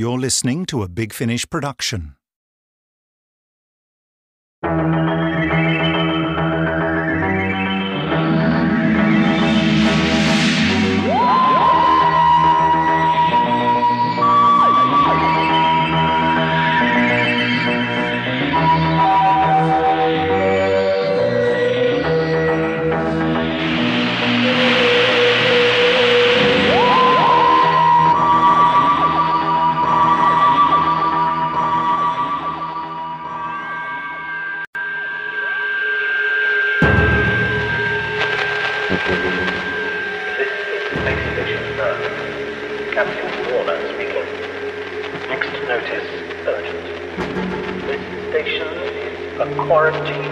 You're listening to a Big Finish production. Quarantine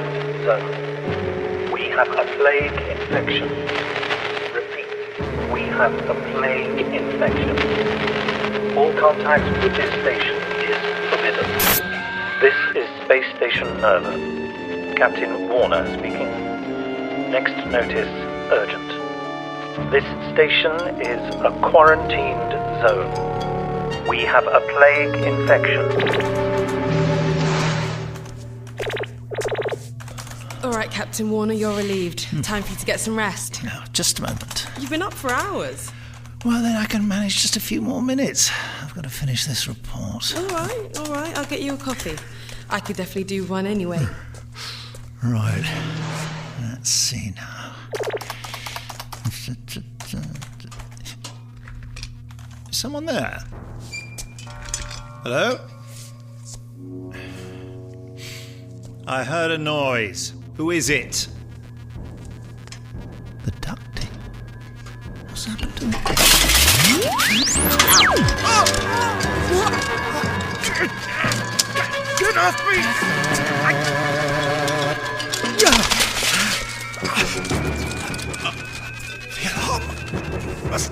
zone. We have a plague infection. Repeat, we have a plague infection. All contact with this station is forbidden. This is Space Station Nerva. Captain Warner speaking. Next notice urgent. This station is a quarantined zone. We have a plague infection. All right, Captain Warner, you're relieved. Hmm. Time for you to get some rest. No, just a moment. You've been up for hours. Well, then I can manage just a few more minutes. I've got to finish this report. All right, all right, I'll get you a coffee. I could definitely do one anyway. Right. Let's see now. Someone there? Hello? I heard a noise. Who is it? The ducting. What's happened to it? Get off me! The alarm must.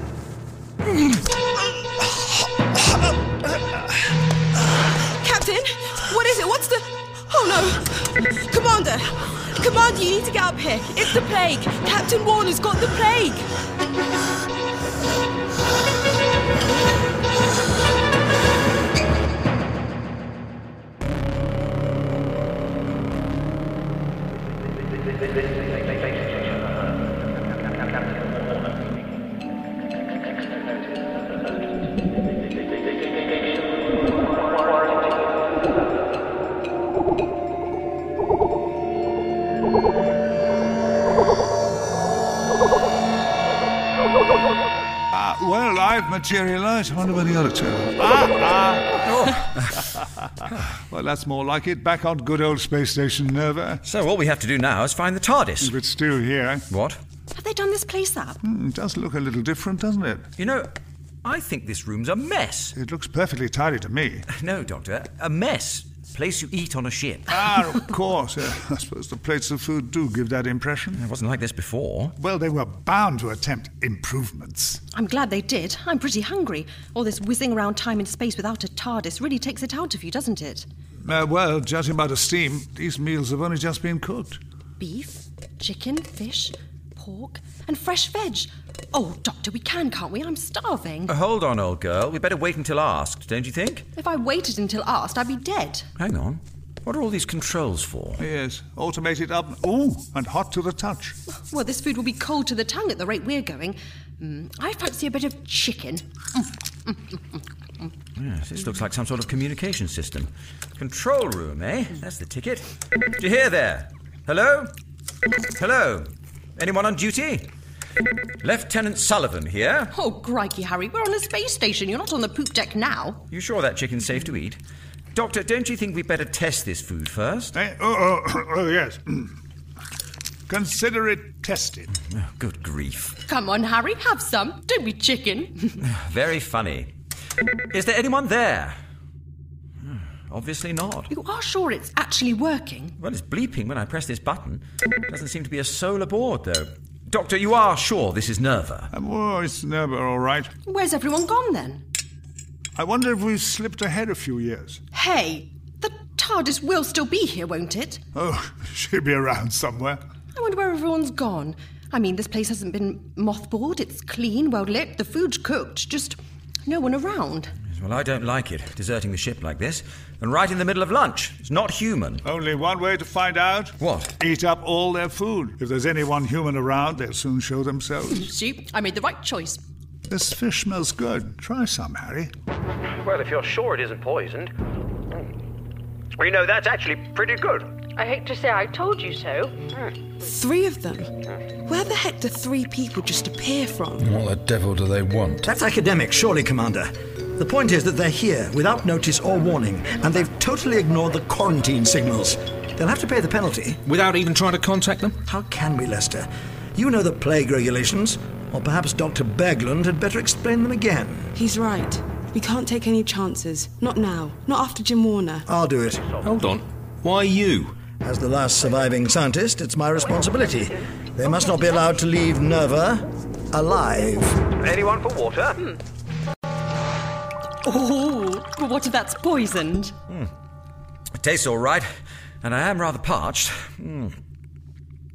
Captain, what is it? What's the. Oh no! Commander! Commander, you need to get up here. It's the plague. Captain Warner's got the plague. Well, I've materialised. Wonder where the other two are. Ah, ah. well, that's more like it. Back on good old Space Station Nerva. So all we have to do now is find the TARDIS. If it's still here. What? Have they done this place up? Hmm, It does look a little different, doesn't it? You know, I think this room's a mess. It looks perfectly tidy to me. No, Doctor, a mess. Place you eat on a ship. Ah, of course. Uh, I suppose the plates of food do give that impression. It wasn't like this before. Well, they were bound to attempt improvements. I'm glad they did. I'm pretty hungry. All this whizzing around time and space without a TARDIS really takes it out of you, doesn't it? Uh, well, judging by the steam, these meals have only just been cooked. Beef, chicken, fish, pork, and fresh veg. Oh, Doctor, we can, can't we? I'm starving. Uh, hold on, old girl. We better wait until asked, don't you think? If I waited until asked, I'd be dead. Hang on. What are all these controls for? Yes, automated oven. Ooh, and hot to the touch. Well, this food will be cold to the tongue at the rate we're going. Mm, I fancy a bit of chicken. Yes, this looks like some sort of communication system. Control room, eh? That's the ticket. Do you hear there? Hello? Hello? Anyone on duty? Lieutenant Sullivan here. Oh, crikey, Harry, we're on a space station. You're not on the poop deck now. You sure that chicken's safe to eat? Doctor, don't you think we'd better test this food first? Eh, oh, oh, oh, yes. Consider it tested. Oh, good grief. Come on, Harry, have some. Don't be chicken. Very funny. Is there anyone there? Obviously not. you are sure it's actually working? Well, it's bleeping when I press this button. Doesn't seem to be a soul aboard, though. Doctor, you are sure this is Nerva? Um, oh, it's Nerva, all right. Where's everyone gone then? I wonder if we've slipped ahead a few years. Hey, the TARDIS will still be here, won't it? Oh, she'll be around somewhere. I wonder where everyone's gone. I mean, this place hasn't been mothballed, it's clean, well lit, the food's cooked, just no one around. Well, I don't like it, deserting the ship like this. And right in the middle of lunch. It's not human. Only one way to find out. What? Eat up all their food. If there's anyone human around, they'll soon show themselves. See, I made the right choice. this fish smells good. Try some, Harry. Well, if you're sure it isn't poisoned. Hmm. Well, you know, that's actually pretty good. I hate to say I told you so. Three of them? Where the heck do three people just appear from? What the devil do they want? That's academic, surely, Commander. The point is that they're here without notice or warning, and they've totally ignored the quarantine signals. They'll have to pay the penalty. Without even trying to contact them? How can we, Lester? You know the plague regulations, or perhaps Dr. Berglund had better explain them again. He's right. We can't take any chances. Not now. Not after Jim Warner. I'll do it. Hold on. Why you? As the last surviving scientist, it's my responsibility. They must not be allowed to leave Nerva alive. Anyone for water? Hmm. Oh, but what if that's poisoned? It tastes all right, and I am rather parched. Mm.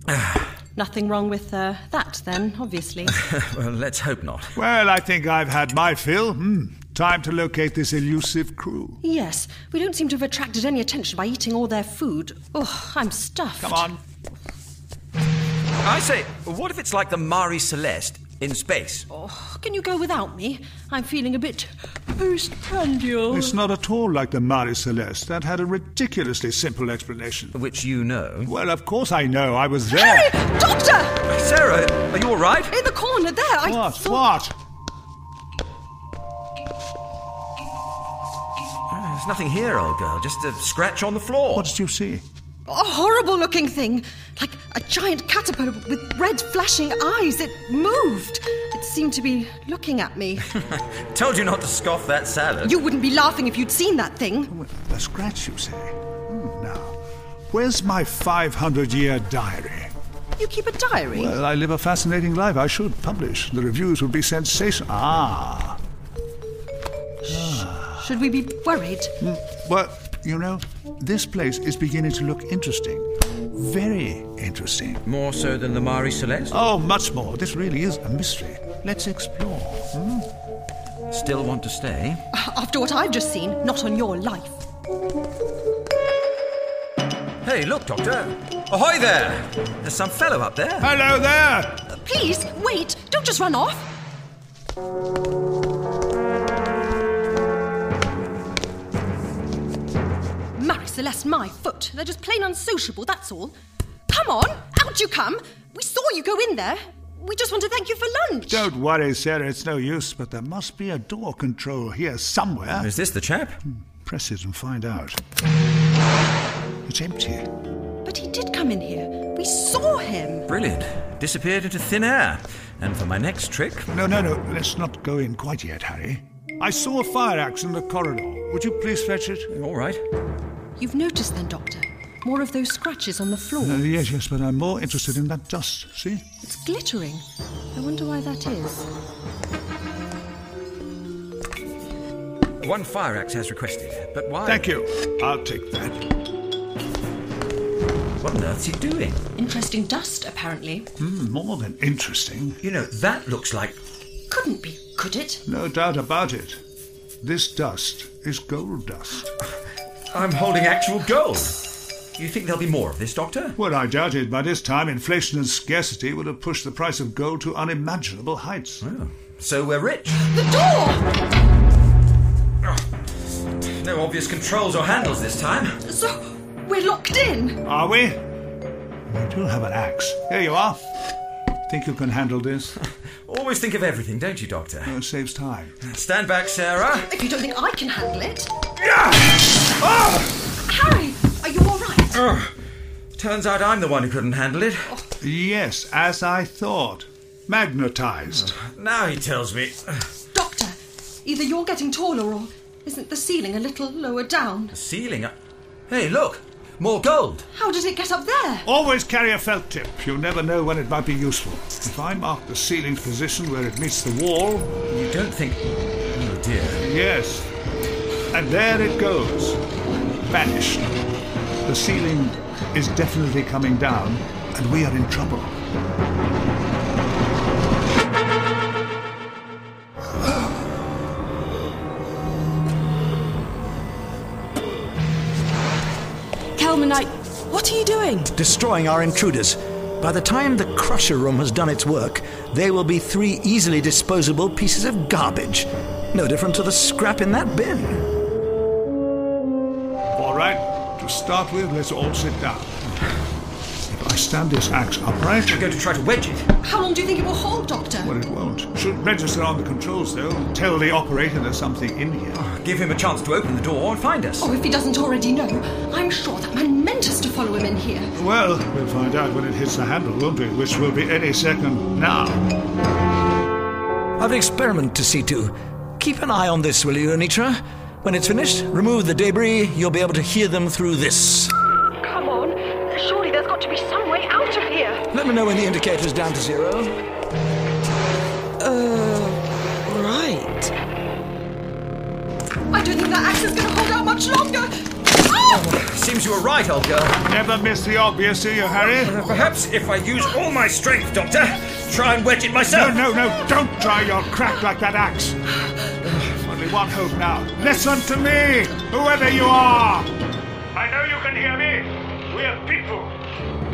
Nothing wrong with uh, that, then, obviously. well, let's hope not. Well, I think I've had my fill. Hmm. Time to locate this elusive crew. yes, we don't seem to have attracted any attention by eating all their food. Oh, I'm stuffed. Come on. I say, what if it's like the Marie Celeste in space? Oh, can you go without me? I'm feeling a bit postprandial. It's not at all like the Marie Celeste. That had a ridiculously simple explanation. Which you know. Well, of course I know. I was there. Harry! Doctor! Sarah, are you all right? In the corner there. I What? thought- What? There's nothing here, old girl. Just a scratch on the floor. What did you see? A horrible looking thing. Like a giant caterpillar with red flashing eyes. It moved. It seemed to be looking at me. Told you not to scoff that salad. you wouldn't be laughing if you'd seen that thing. A scratch, you say? Hmm, now, where's my 500 year diary? You keep a diary? Well, I live a fascinating life. I should publish. The reviews would be sensational. Ah. Should we be worried? Well, you know, this place is beginning to look interesting. Very interesting. More so than the Marie Celeste? Oh, much more. This really is a mystery. Let's explore. Hmm? Still want to stay? After what I've just seen, not on your life. Hey, look, Doctor. Ahoy there! There's some fellow up there. Hello there! Please, wait. Don't just run off. Celeste, my foot. They're just plain unsociable, that's all. Come on, out you come. We saw you go in there. We just want to thank you for lunch. Don't worry, Sarah, it's no use, but there must be a door control here somewhere. Is this the chap? Hmm, press it and find out. It's empty. But he did come in here. We saw him. Brilliant. Disappeared into thin air. And for my next trick, No, no, no, let's not go in quite yet, Harry. I saw a fire axe in the corridor. Would you please fetch it? all right. You've noticed then, Doctor? More of those scratches on the floor. Uh, yes, yes, but I'm more interested in that dust. See? It's glittering. I wonder why that is. One fire axe has requested, but why? Thank you. I'll take that. What on earth's he doing? Interesting dust, apparently. Hmm, more than interesting. You know, that looks like. Couldn't be, could it? No doubt about it. This dust is gold dust. I'm holding actual gold. You think there'll be more of this, Doctor? Well, I doubt it. By this time, inflation and scarcity would have pushed the price of gold to unimaginable heights. Oh, so we're rich. The door! No obvious controls or handles this time. So, we're locked in. Are we? We do have an axe. Here you are. Think you can handle this? Always think of everything, don't you, Doctor? No, it saves time. Stand back, Sarah. If you don't think I can handle it. Ah! Harry, are you all right? Turns out I'm the one who couldn't handle it. Yes, as I thought. Magnetized. Now he tells me. Doctor, either you're getting taller or isn't the ceiling a little lower down? The ceiling. Hey, look! More gold! How did it get up there? Always carry a felt tip. You never know when it might be useful. If I mark the ceiling's position where it meets the wall, You don't think. Oh dear. yes. And there it goes. Vanished. The ceiling is definitely coming down, and we are in trouble. Kelmanite, what are you doing? Destroying our intruders. By the time the crusher room has done its work, they will be three easily disposable pieces of garbage. No different to the scrap in that bin. All right, to start with, let's all sit down. If I stand this axe upright. You're going to try to wedge it. How long do you think it will hold, Doctor? Well, it won't. Should register on the controls, though. Tell the operator there's something in here. Ah, give him a chance to open the door and find us. Oh, if he doesn't already know, I'm sure that man meant us to follow him in here. Well, we'll find out when it hits the handle, won't we? Which will be any second now. I've an experiment to see to. Keep an eye on this, will you, Anitra? When it's finished, remove the debris. You'll be able to hear them through this. Come on. Surely there's got to be some way out of here. Let me know when the indicator's down to zero. Uh. Right. I don't think that axe is going to hold out much longer. Ah! Seems you were right, old girl. Never miss the obvious, do you, Harry? Perhaps if I use all my strength, Doctor, try and wedge it myself. No, no, no, don't try your crack like that axe. Only one hope now. Listen to me, whoever you are. I know you can hear me. We're people.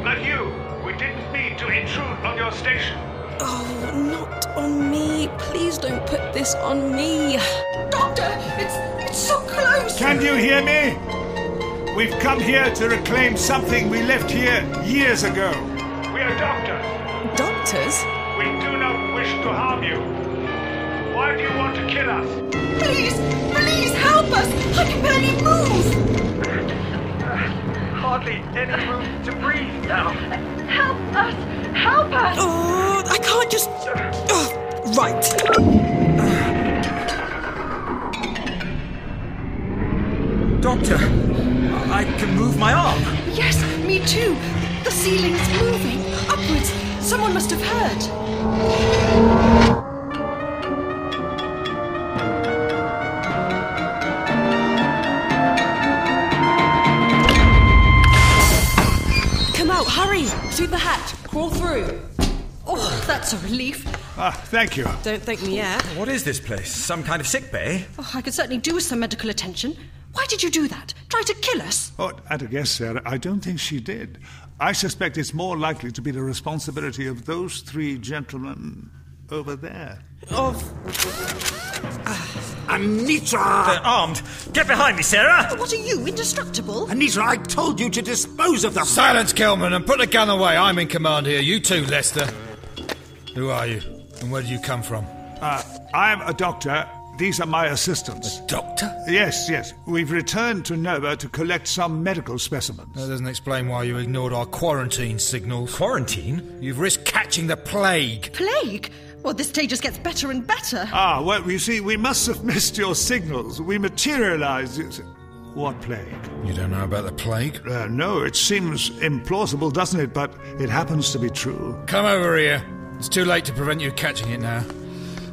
Like you, we didn't mean to intrude on your station. Oh, not on me. Please don't put this on me. Doctor, it's it's so close. Can you hear me? We've come here to reclaim something we left here years ago. We are doctors. Doctors? We do not wish to harm you. Why do you want to kill us? Please, please help us. I can barely move. Uh, hardly any room to breathe now. Help us! Help us! Oh, I can't just. Oh, right. Doctor, I can move my arm. Yes, me too. The ceiling's moving upwards. Someone must have heard. Through the hatch. Crawl through. Oh, that's a relief. Ah, thank you. Don't thank me yet. What is this place? Some kind of sick bay? Oh, I could certainly do with some medical attention. Why did you do that? Try to kill us? Oh, at a guess, Sarah, I don't think she did. I suspect it's more likely to be the responsibility of those three gentlemen over there. Of. Anitra! They're armed. Get behind me, Sarah! What are you, indestructible? Anitra, I told you to dispose of them. Silence, Kelman, and put the gun away. I'm in command here. You too, Lester. Who are you? And where do you come from? Uh, I'm a doctor. These are my assistants. Doctor? Yes, yes. We've returned to Nerva to collect some medical specimens. That doesn't explain why you ignored our quarantine signals. Quarantine? You've risked catching the plague. Plague? Well, this day just gets better and better. Ah, well, you see, we must have missed your signals. We materialized. it- What plague? You don't know about the plague? Uh, no, it seems implausible, doesn't it? But it happens to be true. Come over here. It's too late to prevent you catching it now.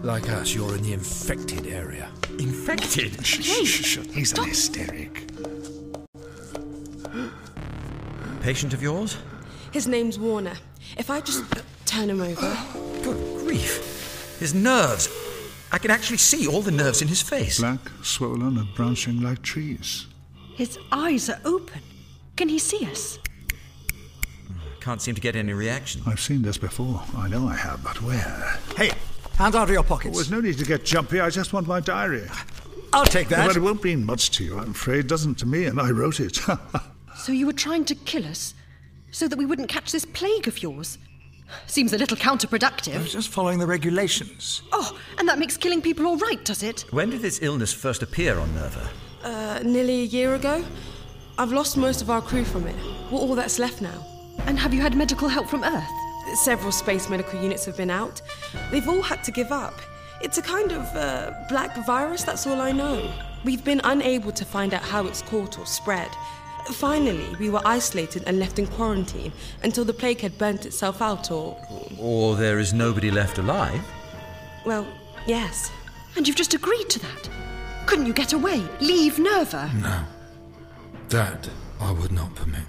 Like us, you're in the infected area. Infected? Shh, shh, shh, shh. He's an hysteric. Patient of yours? His name's Warner. If I just turn him over. Oh, good grief. His nerves. I can actually see all the nerves in his face. Black, swollen, and branching like trees. His eyes are open. Can he see us? Can't seem to get any reaction. I've seen this before. I know I have, but where? Hey, hands out of your pockets. There's no need to get jumpy. I just want my diary. I'll take that. Well, it won't mean much to you, I'm afraid. Doesn't to me, and I wrote it. So you were trying to kill us? So that we wouldn't catch this plague of yours? Seems a little counterproductive. I was just following the regulations. Oh, and that makes killing people all right, does it? When did this illness first appear on Nerva? Uh, nearly a year ago. I've lost most of our crew from it. We're all that's left now. And have you had medical help from Earth? Several space medical units have been out. They've all had to give up. It's a kind of uh, black virus, that's all I know. We've been unable to find out how it's caught or spread. Finally, we were isolated and left in quarantine until the plague had burnt itself out, or. Or there is nobody left alive? Well, yes. And you've just agreed to that? Couldn't you get away? Leave Nerva? No. That I would not permit.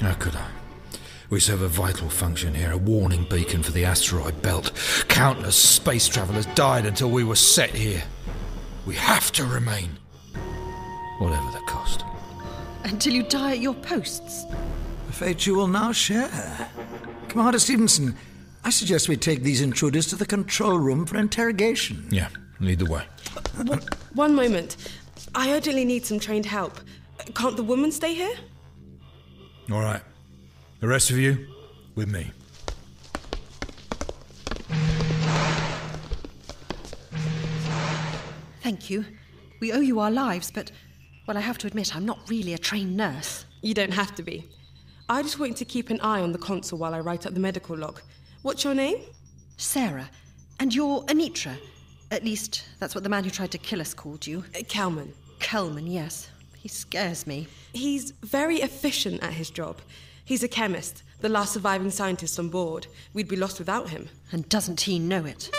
How could I? We serve a vital function here, a warning beacon for the asteroid belt. Countless space travelers died until we were set here. We have to remain. Whatever the cost. Until you die at your posts. A fate you will now share. Commander Stevenson, I suggest we take these intruders to the control room for interrogation. Yeah, lead the way. One moment. I urgently need some trained help. Can't the woman stay here? All right. The rest of you, with me. Thank you. We owe you our lives, but, well, I have to admit, I'm not really a trained nurse. You don't have to be. I just want you to keep an eye on the console while I write up the medical log. What's your name? Sarah. And you're Anitra. At least, that's what the man who tried to kill us called you. Uh, Kelman. Kelman, yes. He scares me. He's very efficient at his job. He's a chemist, the last surviving scientist on board. We'd be lost without him. And doesn't he know it?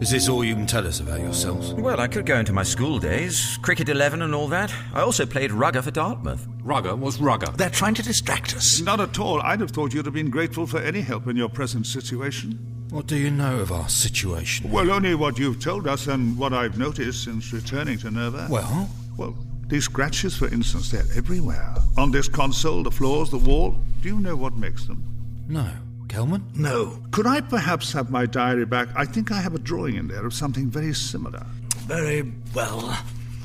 Is this all you can tell us about yourselves? Well, I could go into my school days, cricket 11 and all that. I also played rugger for Dartmouth. Rugger was rugger. They're trying to distract us. Not at all. I'd have thought you'd have been grateful for any help in your present situation. What do you know of our situation? Well, only what you've told us and what I've noticed since returning to Nerva. Well? Well, these scratches, for instance, they're everywhere. On this console, the floors, the wall. Do you know what makes them? No. Kelman? No. Could I perhaps have my diary back? I think I have a drawing in there of something very similar. Very well.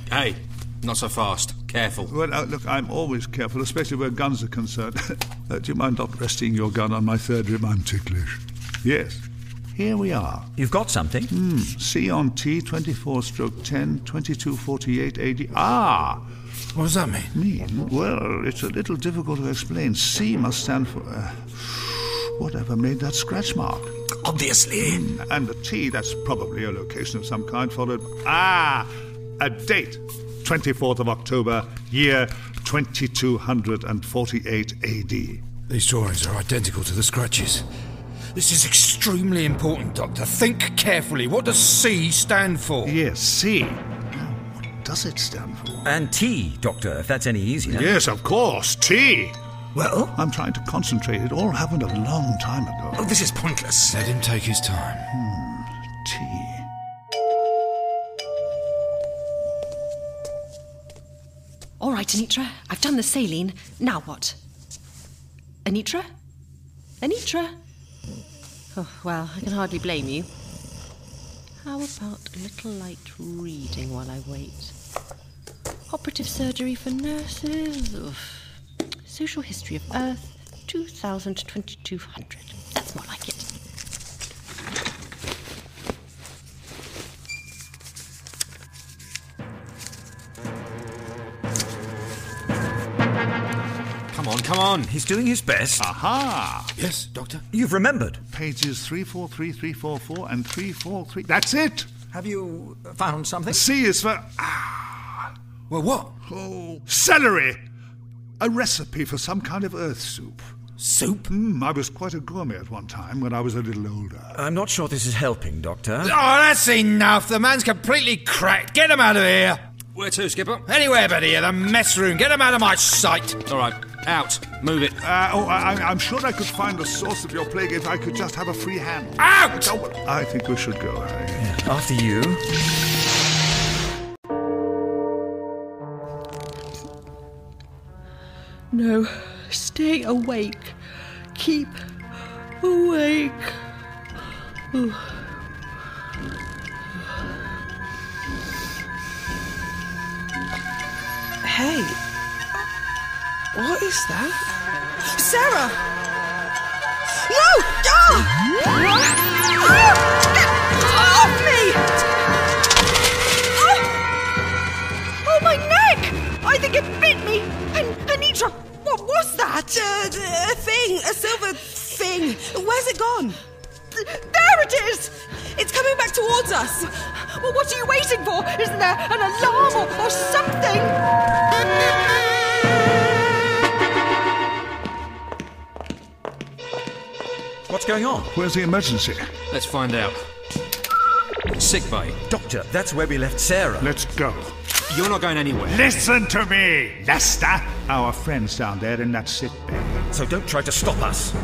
Hey, not so fast. Careful. Well, uh, look, I'm always careful, especially where guns are concerned. uh, do you mind not resting your gun on my third rib? I'm ticklish. Yes. Here we are. You've got something? Hmm. C on T, 24 stroke 10, 2248 AD. Ah! What does that mean? Mean? Well, it's a little difficult to explain. C must stand for. Uh, whatever made that scratch mark. Obviously. Mm, and the T, that's probably a location of some kind, followed. Ah! A date. 24th of October, year 2248 AD. These drawings are identical to the scratches. This is extremely important, Doctor. Think carefully. What does C stand for? Yes, C. What does it stand for? And T, Doctor, if that's any easier. Yes, of course, T. Well? I'm trying to concentrate. It all happened a long time ago. Oh, this is pointless. Let him take his time. Hmm. T. All right, Anitra, I've done the saline. Now what? Anitra? Anitra? Oh, well, I can hardly blame you. How about a little light reading while I wait? Operative surgery for nurses. Oof. Social history of Earth, 2000 2200. That's more like it. Come on, come on. He's doing his best. Aha! Yes, Doctor? You've remembered. Pages 343, 344, and 343. That's it! Have you found something? C is for. Ah! Well, what? Oh, celery! A recipe for some kind of earth soup. Soup? Mm, I was quite a gourmet at one time when I was a little older. I'm not sure this is helping, Doctor. Oh, that's enough. The man's completely cracked. Get him out of here. Where to, Skipper? Anywhere but here, the mess room. Get him out of my sight. All right, out. Move it. Uh, oh, I, I'm sure I could find the source of your plague if I could just have a free hand. Out! I think we should go, Harry. After you. No, stay awake. Keep awake. Ooh. Hey. What is that? Sarah! No! Oh! Get off me! Oh! oh, my neck! I think it bit me. And Anitra, what was that? Uh, a thing, a silver thing. Where's it gone? There it is! It's coming back towards us. Well, what are you waiting for? Isn't there an alarm or, or something? What's going on? Where's the emergency? Let's find out. Sick bay. Doctor, that's where we left Sarah. Let's go. You're not going anywhere. Listen to me, Lester. Our friend's down there in that sick bay. So don't try to stop us.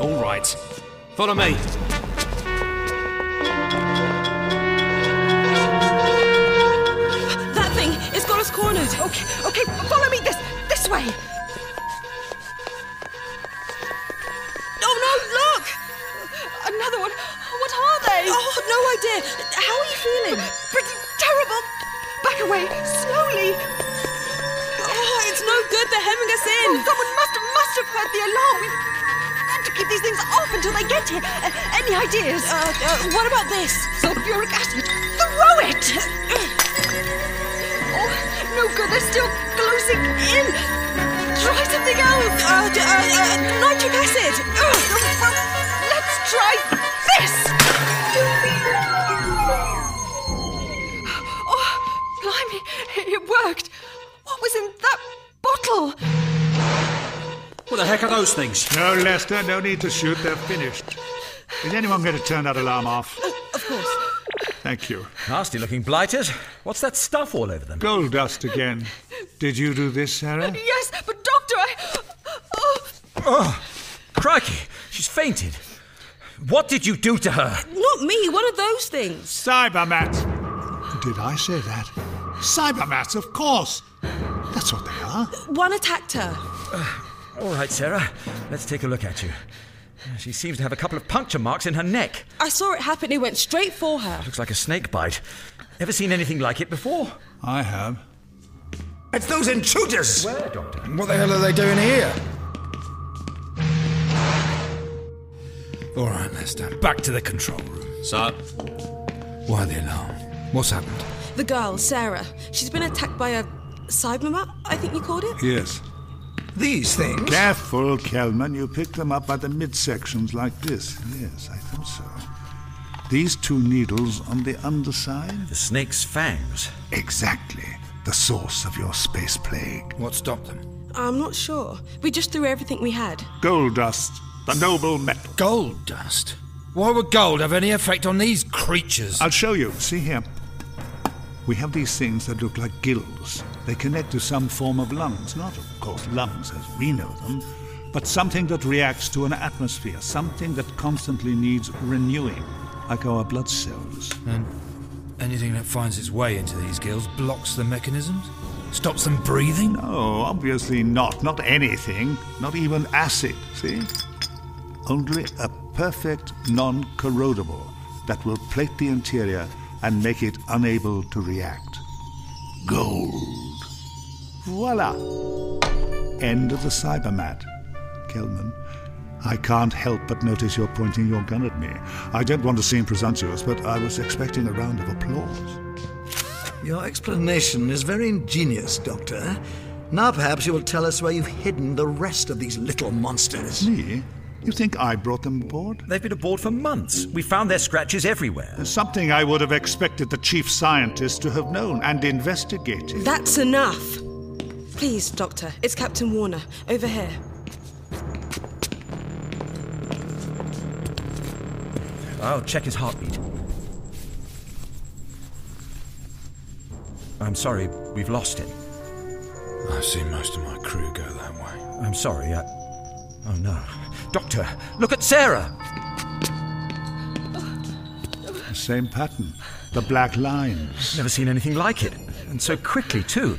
All right. Follow me. That thing, it's got us cornered. Okay, okay, follow me this this way. They? Oh, no idea. How are you feeling? Pretty terrible. Back away, slowly. Oh, it's no good. They're hemming us in. Oh, someone must have must have heard the alarm. We've got to keep these things off until they get here. Uh, any ideas? Uh, uh, what about this? Sulfuric acid. Throw it. oh, no good. They're still closing in. Try something else. Uh, uh, uh, nitric acid. Well, let's try worked. What was in that bottle? What the heck are those things? No, Lester, no need to shoot. They're finished. Is anyone going to turn that alarm off? Of course. Thank you. Nasty looking blighters. What's that stuff all over them? Gold dust again. Did you do this, Sarah? Yes, but doctor, I. Oh, Oh, crikey, she's fainted. What did you do to her? Not me. One of those things. Cybermat. Did I say that? Cybermats, of course. That's what they are. One attacked her. Uh, all right, Sarah, let's take a look at you. She seems to have a couple of puncture marks in her neck. I saw it happen. It went straight for her. Looks like a snake bite. Ever seen anything like it before? I have. It's those intruders! Where, Doctor? What the hell are they doing here? All right, Lester. Back to the control room. Sir? Why the alarm? What's happened? The girl, Sarah. She's been attacked by a Cybermat, I think you called it. Yes. These things? Careful, Kelman. You pick them up by the midsections like this. Yes, I thought so. These two needles on the underside? The snake's fangs. Exactly. The source of your space plague. What stopped them? I'm not sure. We just threw everything we had. Gold dust. The noble metal. Gold dust? Why would gold have any effect on these creatures? I'll show you. See here. We have these things that look like gills. They connect to some form of lungs. Not, of course, lungs as we know them, but something that reacts to an atmosphere, something that constantly needs renewing, like our blood cells. And anything that finds its way into these gills blocks the mechanisms? Stops them breathing? No, obviously not. Not anything. Not even acid, see? Only a perfect non corrodable that will plate the interior and make it unable to react. Gold. Voila! End of the Cybermat. Kelman, I can't help but notice you're pointing your gun at me. I don't want to seem presumptuous, but I was expecting a round of applause. Your explanation is very ingenious, Doctor. Now perhaps you will tell us where you've hidden the rest of these little monsters. Me? You think I brought them aboard? They've been aboard for months. We found their scratches everywhere. Something I would have expected the chief scientist to have known and investigated. That's enough. Please, Doctor. It's Captain Warner. Over here. I'll check his heartbeat. I'm sorry, we've lost him. I've seen most of my crew go that way. I'm sorry, I. Oh no. Doctor, look at Sarah! The same pattern. The black lines. Never seen anything like it. And so quickly, too.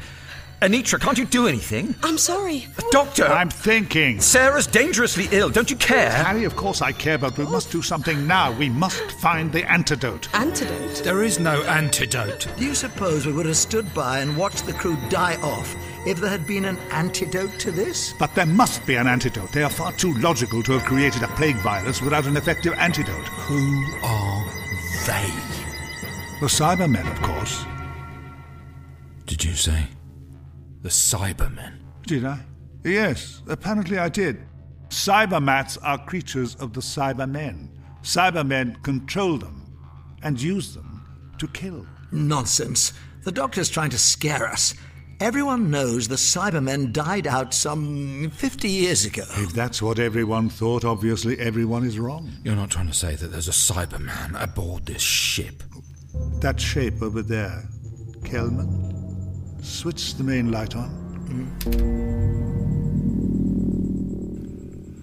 Anitra, can't you do anything? I'm sorry. Doctor! I'm thinking. Sarah's dangerously ill. Don't you care? Harry, of course I care, but we must do something now. We must find the antidote. Antidote? There is no antidote. Do you suppose we would have stood by and watched the crew die off if there had been an antidote to this? But there must be an antidote. They are far too logical to have created a plague virus without an effective antidote. Who are they? The Cybermen, of course. Did you say? The Cybermen. Did I? Yes, apparently I did. Cybermats are creatures of the Cybermen. Cybermen control them and use them to kill. Nonsense. The doctor's trying to scare us. Everyone knows the Cybermen died out some 50 years ago. If that's what everyone thought, obviously everyone is wrong. You're not trying to say that there's a Cyberman aboard this ship. That shape over there, Kelman. Switch the main light on.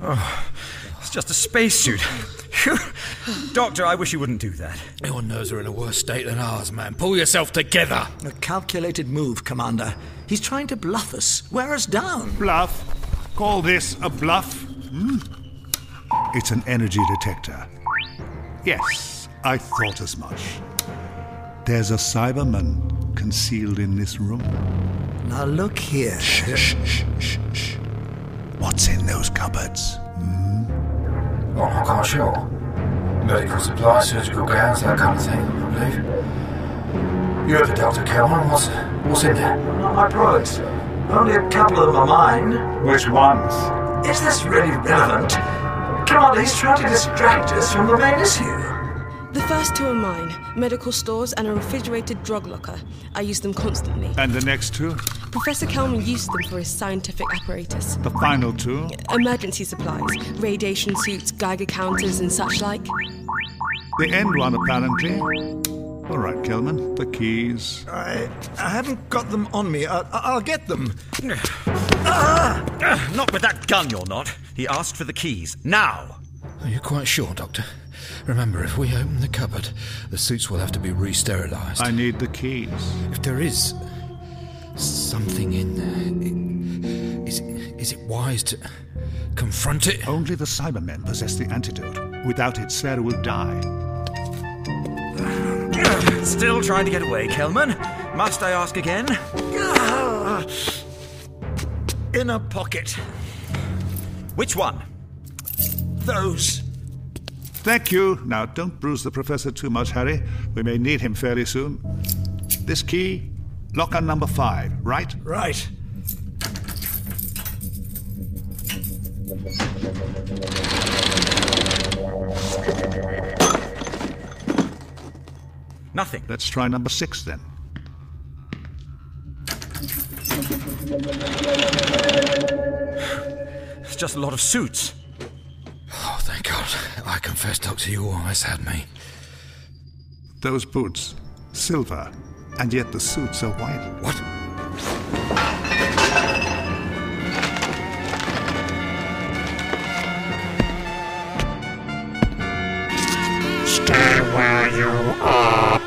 Oh, It's just a spacesuit. Phew. Doctor, I wish you wouldn't do that. Your nerves are in a worse state than ours, man. Pull yourself together. A calculated move, Commander. He's trying to bluff us, wear us down. Bluff? Call this a bluff? Hmm? It's an energy detector. Yes, I thought as much. There's a Cyberman concealed in this room. Now look here. Shh, shh, shh, shh, shh. What's in those cupboards? Oh, I'm quite sure. Medical supplies, surgical gowns, that kind of thing, I believe. You're the Doctor Kelman. What's, what's in there? Not my products. Only a couple of them are mine. Which ones? Is this really relevant? Come on, he's trying to distract us from the main issue. The first two are mine medical stores and a refrigerated drug locker. I use them constantly. And the next two? Professor Kelman used them for his scientific apparatus. The final two? Emergency supplies, radiation suits, Geiger counters, and such like. The end one, apparently. All right, Kelman, the keys. I, I haven't got them on me. I, I'll get them. Ah, Not with that gun, you're not. He asked for the keys. Now! Are you quite sure, Doctor? Remember, if we open the cupboard, the suits will have to be re-sterilized. I need the keys. If there is something in there, is, is it wise to confront it? Only the Cybermen possess the antidote. Without it, Sarah will die. Still trying to get away, Kelman? Must I ask again? In a pocket. Which one? Those. Thank you. Now, don't bruise the professor too much, Harry. We may need him fairly soon. This key, locker number five, right? Right. Nothing. Let's try number six then. It's just a lot of suits. Thank God. I confess, Doctor, you almost had me. Those boots, silver, and yet the suits are white. What? Stay where you are.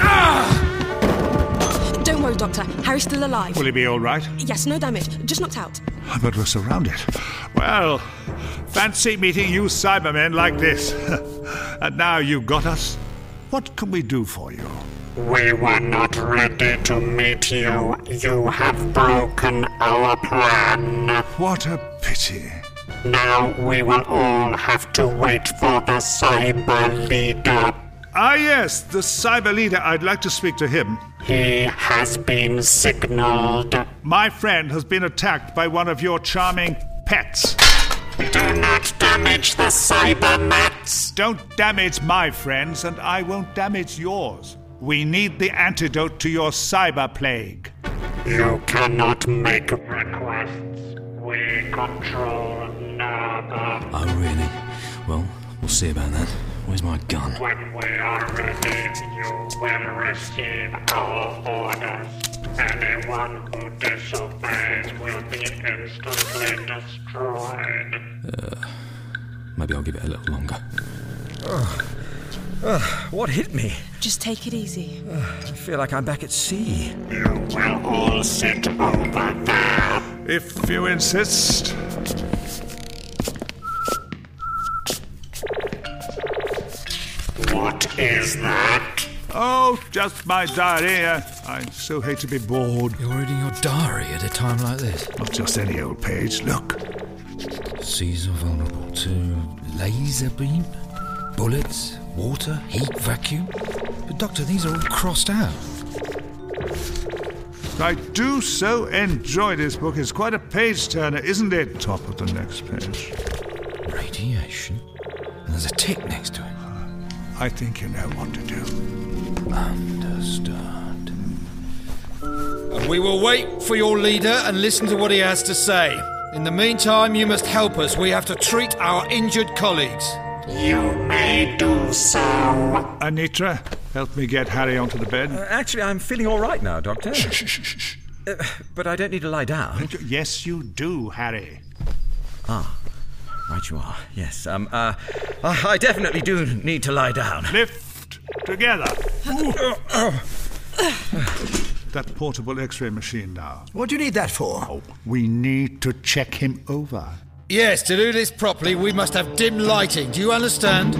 Ah! Don't worry, Doctor. Harry's still alive. Will he be all right? Yes, no damage. Just knocked out. But we're surrounded. Well, fancy meeting you Cybermen like this. and now you've got us. What can we do for you? We were not ready to meet you. You have broken our plan. What a pity. Now we will all have to wait for the cyber leader. Ah, yes, the cyber leader. I'd like to speak to him. He has been signaled. My friend has been attacked by one of your charming pets. Do not damage the Cybermats. Don't damage my friends, and I won't damage yours. We need the antidote to your cyber plague. You cannot make requests. We control Nerva. Oh, really? Well, we'll see about that. Where's my gun? When we are ready, you will receive our orders. Anyone who disobeys will be instantly destroyed. Uh, maybe I'll give it a little longer. Uh, uh, what hit me? Just take it easy. Uh, I feel like I'm back at sea. You will all sit over there. If you insist. What is that? Oh, just my diary. Uh, I so hate to be bored. You're reading your diary at a time like this? Not just any old page. Look. Seas are vulnerable to laser beam, bullets, water, heat, vacuum. But, Doctor, these are all crossed out. I do so enjoy this book. It's quite a page turner, isn't it? Top of the next page. Radiation? And there's a tick next to it. I think you know what to do. Understood. And we will wait for your leader and listen to what he has to say. In the meantime, you must help us. We have to treat our injured colleagues. You may do so. Anitra, help me get Harry onto the bed. Uh, actually, I'm feeling all right now, Doctor. Shh, shh, shh, shh. Uh, but I don't need to lie down. Yes, you do, Harry. Ah, right you are. Yes. Um. Uh, I definitely do need to lie down. Lift together. that portable X-ray machine now. What do you need that for? Oh, we need to check him over. Yes, to do this properly, we must have dim lighting. Do you understand?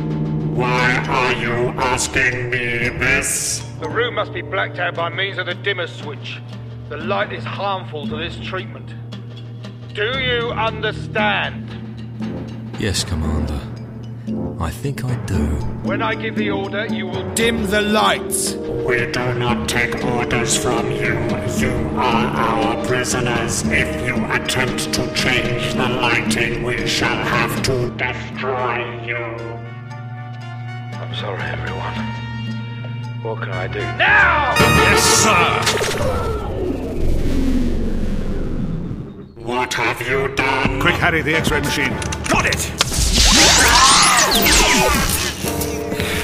Why are you asking me this? The room must be blacked out by means of the dimmer switch. The light is harmful to this treatment. Do you understand? Yes, Commander. I think I do. When I give the order, you will dim the lights. We do not take orders from you. You are our prisoners. If you attempt to change the lighting, we shall have to destroy you. I'm sorry, everyone. What can I do? Now! Yes, sir! What have you done? Quick, Harry, the X-ray machine. Got it!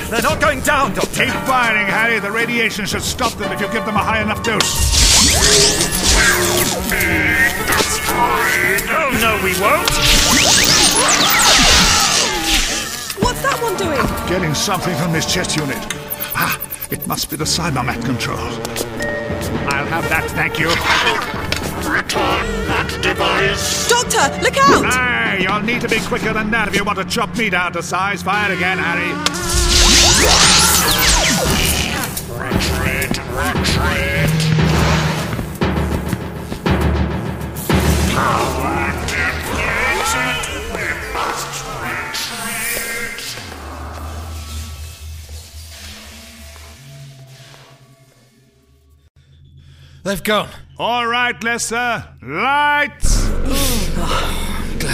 They're not going down, Doctor. Keep firing, Harry. The radiation should stop them if you give them a high enough dose. Oh, no, we won't. What's that one doing? Getting something from his chest unit. Ah, it must be the Cybermat control. I'll have that, thank you. Return that device. Doctor, look out! Hey, you'll need to be quicker than that if you want to chop me down to size. Fire again, Harry. Retreat, retreat. They've gone. All right, Lester. Lights!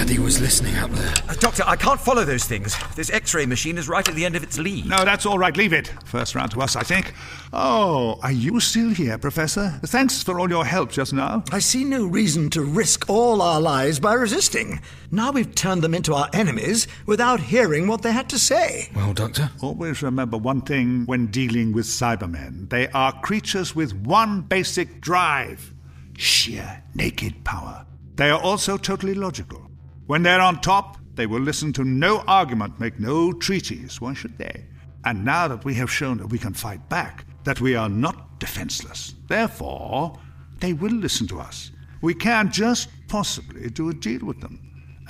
Glad he was listening up there. Uh, doctor, I can't follow those things. This X-ray machine is right at the end of its lead. No, that's all right. Leave it. First round to us, I think. Oh, are you still here, Professor? Thanks for all your help just now. I see no reason to risk all our lives by resisting. Now we've turned them into our enemies without hearing what they had to say. Well, Doctor? Always remember one thing when dealing with Cybermen. They are creatures with one basic drive sheer naked power. They are also totally logical. When they're on top, they will listen to no argument, make no treaties. Why should they? And now that we have shown that we can fight back, that we are not defenseless, therefore, they will listen to us. We can just possibly do a deal with them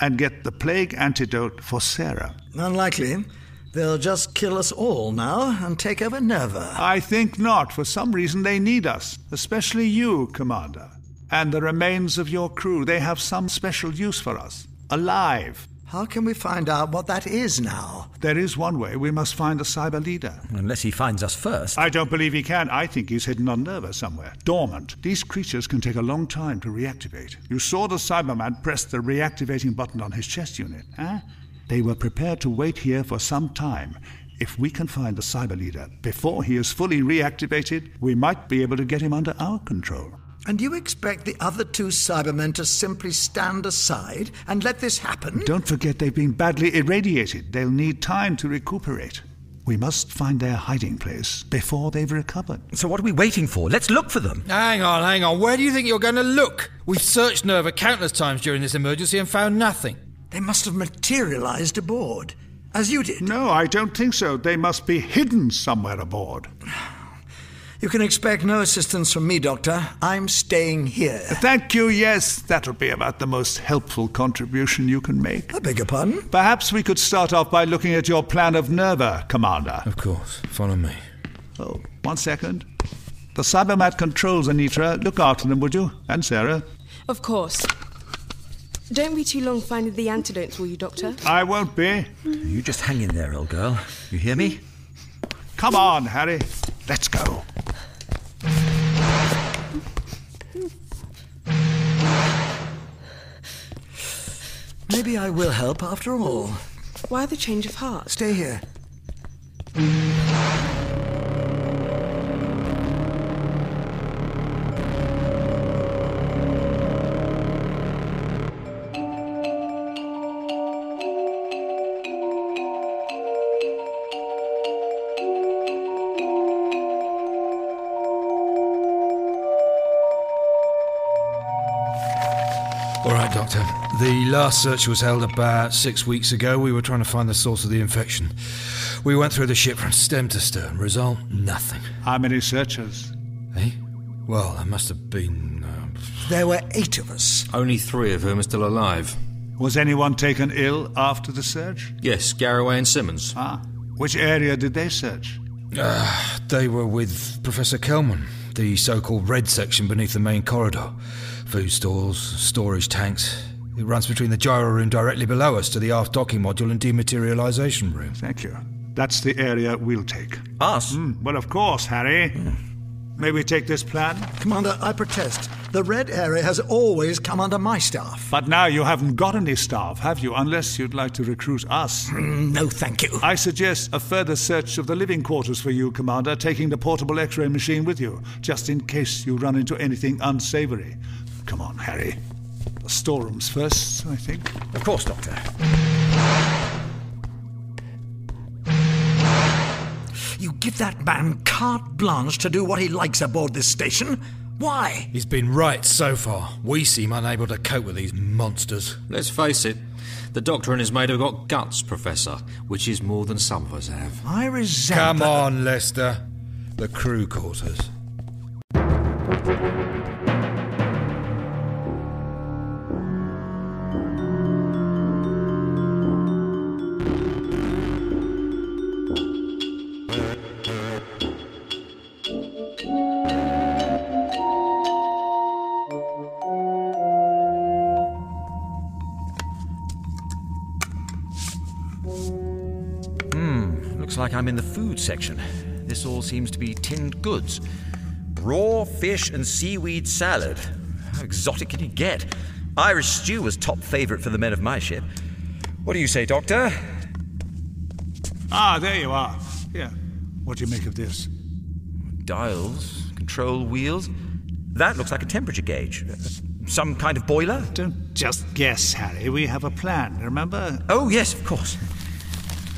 and get the plague antidote for Sarah. Unlikely. They'll just kill us all now and take over Nerva. I think not. For some reason, they need us, especially you, Commander. And the remains of your crew, they have some special use for us. Alive. How can we find out what that is now? There is one way. We must find the cyber leader. Unless he finds us first. I don't believe he can. I think he's hidden on Nerva somewhere, dormant. These creatures can take a long time to reactivate. You saw the Cyberman press the reactivating button on his chest unit, huh? They were prepared to wait here for some time. If we can find the cyber leader before he is fully reactivated, we might be able to get him under our control. And you expect the other two Cybermen to simply stand aside and let this happen? Don't forget they've been badly irradiated. They'll need time to recuperate. We must find their hiding place before they've recovered. So what are we waiting for? Let's look for them. Hang on, hang on. Where do you think you're going to look? We've searched Nerva countless times during this emergency and found nothing. They must have materialized aboard, as you did. No, I don't think so. They must be hidden somewhere aboard. You can expect no assistance from me, Doctor. I'm staying here. Thank you, yes. That'll be about the most helpful contribution you can make. I beg your pardon? Perhaps we could start off by looking at your plan of Nerva, Commander. Of course. Follow me. Oh, one second. The Cybermat controls, Anitra. Look after them, would you? And Sarah. Of course. Don't be too long finding the antidotes, will you, Doctor? I won't be. You just hang in there, old girl. You hear me? Come on, Harry. Let's go. Maybe I will help after all. Why the change of heart? Stay here. The last search was held about six weeks ago. We were trying to find the source of the infection. We went through the ship from stem to stern. Result? Nothing. How many searchers? Eh? Well, there must have been. Uh, There were eight of us. Only three of whom are still alive. Was anyone taken ill after the search? Yes, Garraway and Simmons. Ah. Which area did they search? uh, they were with Professor Kelman, the so called red section beneath the main corridor. Food stores, storage tanks. It runs between the gyro room directly below us to the aft docking module and dematerialization room. Thank you. That's the area we'll take. Us? Mm, well, of course, Harry. May we take this plan? Commander, I protest. The red area has always come under my staff. But now you haven't got any staff, have you? Unless you'd like to recruit us. no, thank you. I suggest a further search of the living quarters for you, Commander, taking the portable x ray machine with you, just in case you run into anything unsavory. Come on, Harry. The storerooms first, I think. Of course, Doctor. You give that man carte blanche to do what he likes aboard this station? Why? He's been right so far. We seem unable to cope with these monsters. Let's face it, the Doctor and his mate have got guts, Professor, which is more than some of us have. I resent. Come that- on, Lester. The crew quarters. I'm in the food section. This all seems to be tinned goods. Raw fish and seaweed salad. How exotic can you get? Irish stew was top favourite for the men of my ship. What do you say, Doctor? Ah, there you are. Here. What do you make of this? Dials, control wheels. That looks like a temperature gauge. Some kind of boiler? Don't just guess, Harry. We have a plan, remember? Oh, yes, of course.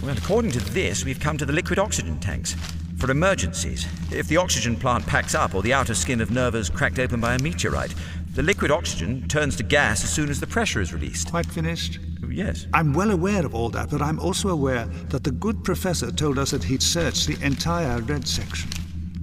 Well, according to this, we've come to the liquid oxygen tanks for emergencies. If the oxygen plant packs up or the outer skin of Nerva's cracked open by a meteorite, the liquid oxygen turns to gas as soon as the pressure is released. Quite finished? Yes. I'm well aware of all that, but I'm also aware that the good professor told us that he'd searched the entire red section.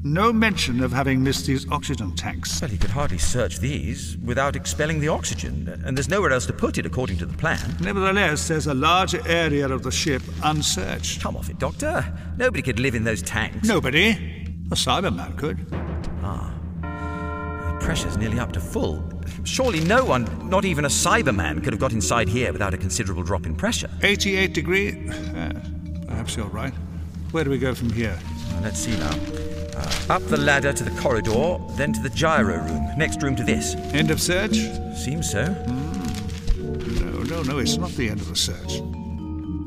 No mention of having missed these oxygen tanks. Well, he could hardly search these without expelling the oxygen, and there's nowhere else to put it according to the plan. Nevertheless, there's a large area of the ship unsearched. Come off it, Doctor. Nobody could live in those tanks. Nobody. A Cyberman could. Ah. The pressure's nearly up to full. Surely no one, not even a Cyberman, could have got inside here without a considerable drop in pressure. 88 degree. Uh, perhaps you're right. Where do we go from here? Let's see now. Up the ladder to the corridor, then to the gyro room. Next room to this. End of search? Seems so. Hmm. No, no, no, it's not the end of the search.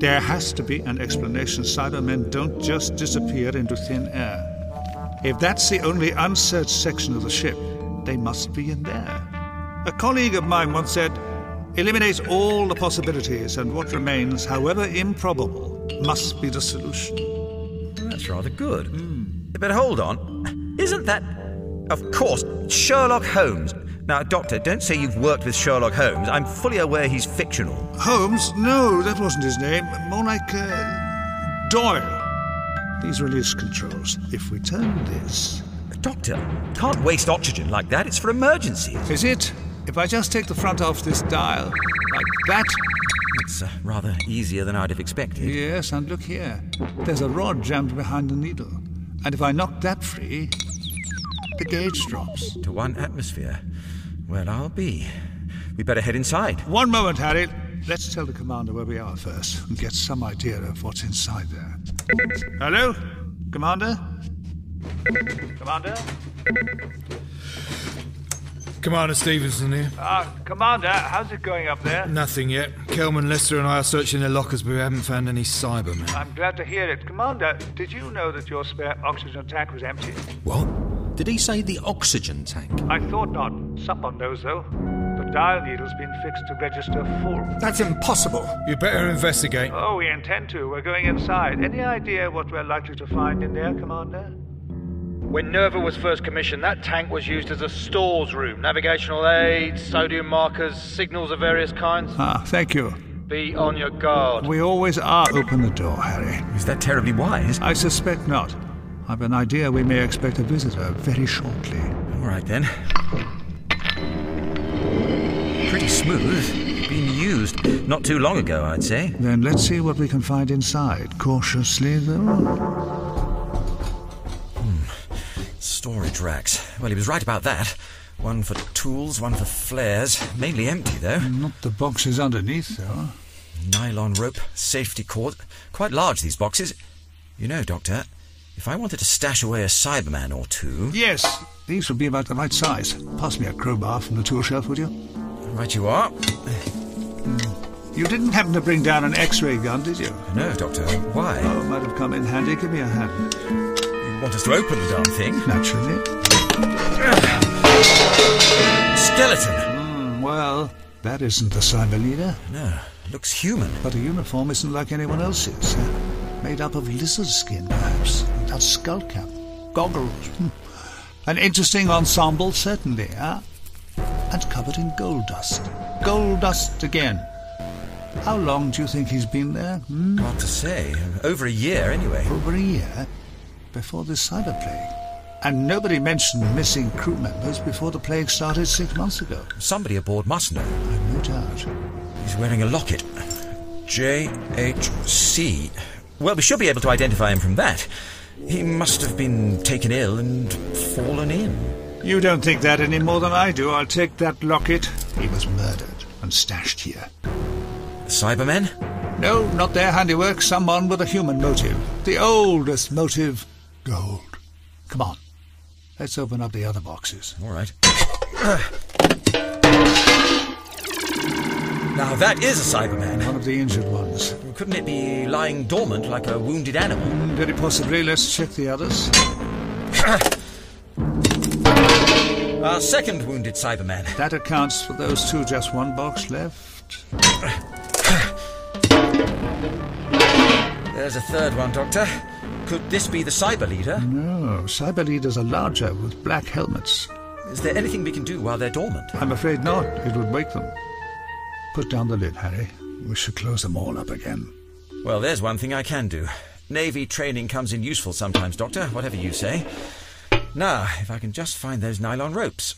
There has to be an explanation. Cybermen don't just disappear into thin air. If that's the only unsearched section of the ship, they must be in there. A colleague of mine once said, eliminate all the possibilities, and what remains, however improbable, must be the solution. That's rather good. Hmm. But hold on. Isn't that. Of course, Sherlock Holmes. Now, Doctor, don't say you've worked with Sherlock Holmes. I'm fully aware he's fictional. Holmes? No, that wasn't his name. More like uh, Doyle. These release controls. If we turn this. Doctor, can't waste oxygen like that. It's for emergencies. Is it? If I just take the front off this dial, like that. It's uh, rather easier than I'd have expected. Yes, and look here. There's a rod jammed behind the needle. And if I knock that free, the gauge drops. To one atmosphere. Well, I'll be. We better head inside. One moment, Harry. Let's tell the commander where we are first and get some idea of what's inside there. Hello? Commander? Commander? Commander Stevenson here. Ah, Commander, how's it going up there? Nothing yet. Kelman, Lester, and I are searching their lockers, but we haven't found any Cybermen. I'm glad to hear it. Commander, did you know that your spare oxygen tank was empty? What? Did he say the oxygen tank? I thought not. Someone knows, though. The dial needle's been fixed to register full. That's impossible. You better investigate. Oh, we intend to. We're going inside. Any idea what we're likely to find in there, Commander? When Nerva was first commissioned, that tank was used as a stores room. Navigational aids, sodium markers, signals of various kinds. Ah, thank you. Be on your guard. We always are. Open the door, Harry. Is that terribly wise? I suspect not. I've an idea we may expect a visitor very shortly. All right then. Pretty smooth. Been used not too long ago, I'd say. Then let's see what we can find inside. Cautiously, though. Storage racks. Well, he was right about that. One for tools, one for flares. Mainly empty, though. Not the boxes underneath, though. Nylon rope, safety cord. Quite large, these boxes. You know, Doctor, if I wanted to stash away a Cyberman or two. Yes, these would be about the right size. Pass me a crowbar from the tool shelf, would you? Right, you are. You didn't happen to bring down an X ray gun, did you? No, Doctor. Why? Oh, might have come in handy. Give me a hand. Want us to open the darn thing? Naturally. Skeleton! Mm, well, that isn't the cyber leader. No, looks human. But the uniform isn't like anyone else's. Uh, made up of lizard skin, perhaps. That skull cap. Goggles. Hmm. An interesting ensemble, certainly, huh? And covered in gold dust. Gold dust again. How long do you think he's been there? Hmm? Hard to say. Over a year, anyway. Over a year? Before the cyber plague. And nobody mentioned missing crew members before the plague started six months ago. Somebody aboard must know. I've no doubt. He's wearing a locket. JHC. Well, we should be able to identify him from that. He must have been taken ill and fallen in. You don't think that any more than I do. I'll take that locket. He was murdered and stashed here. Cybermen? No, not their handiwork. Someone with a human motive. The oldest motive gold. Come on. Let's open up the other boxes. All right. Now that is a Cyberman. One of the injured ones. Couldn't it be lying dormant like a wounded animal? Mm, very possibly. Let's check the others. Our second wounded Cyberman. That accounts for those two. Just one box left. There's a third one, Doctor. Could this be the Cyber Leader? No, Cyber Leaders are larger with black helmets. Is there anything we can do while they're dormant? I'm afraid not. It would wake them. Put down the lid, Harry. We should close them all up again. Well, there's one thing I can do. Navy training comes in useful sometimes, Doctor, whatever you say. Now, if I can just find those nylon ropes.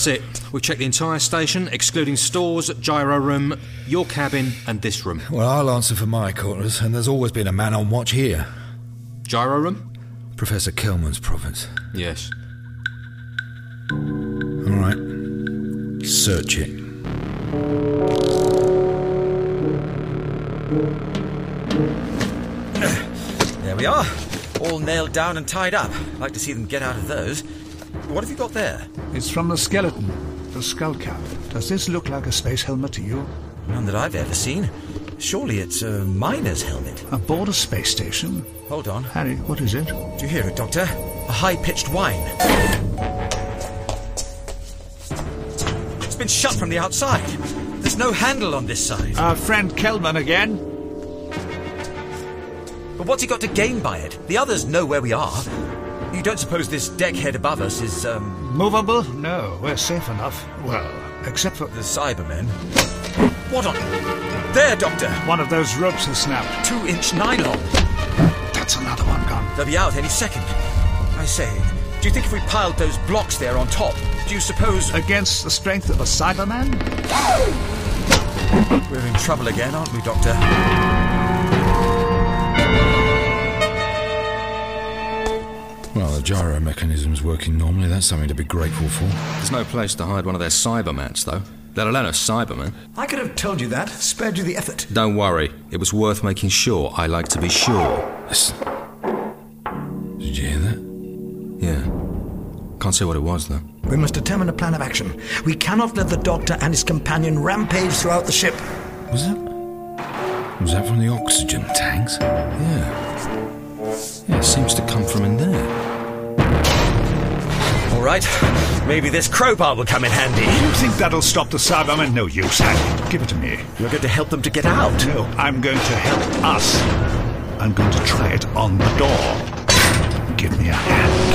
That's it. We've checked the entire station, excluding stores, gyro room, your cabin, and this room. Well, I'll answer for my quarters, and there's always been a man on watch here. Gyro room? Professor Kelman's province. Yes. All right. Search it. There we are. All nailed down and tied up. Like to see them get out of those. What have you got there? It's from the skeleton, the skull cap. Does this look like a space helmet to you? None that I've ever seen. Surely it's a miner's helmet. Aboard a space station? Hold on. Harry, what is it? Do you hear it, Doctor? A high pitched whine. It's been shut from the outside. There's no handle on this side. Our friend Kelman again. But what's he got to gain by it? The others know where we are. You don't suppose this deckhead above us is, um. Movable? No, we're safe enough. Well, except for. The Cybermen. What on. There, Doctor! One of those ropes has snapped. Two inch nylon. That's another one gone. They'll be out any second. I say, do you think if we piled those blocks there on top, do you suppose. Against the strength of a Cyberman? We're in trouble again, aren't we, Doctor? Gyro mechanism's working normally. That's something to be grateful for. There's no place to hide one of their Cybermats, though. Let alone a Cyberman. I could have told you that, spared you the effort. Don't worry. It was worth making sure. I like to be sure. Listen. Did you hear that? Yeah. Can't say what it was, though. We must determine a plan of action. We cannot let the Doctor and his companion rampage throughout the ship. Was that? Was that from the oxygen tanks? Yeah. Yeah, it seems to come from in there. All right. Maybe this crowbar will come in handy. You think that'll stop the Cybermen? No use, Handy. Give it to me. You're going to help them to get out. No, I'm going to help us. I'm going to try it on the door. Give me a hand.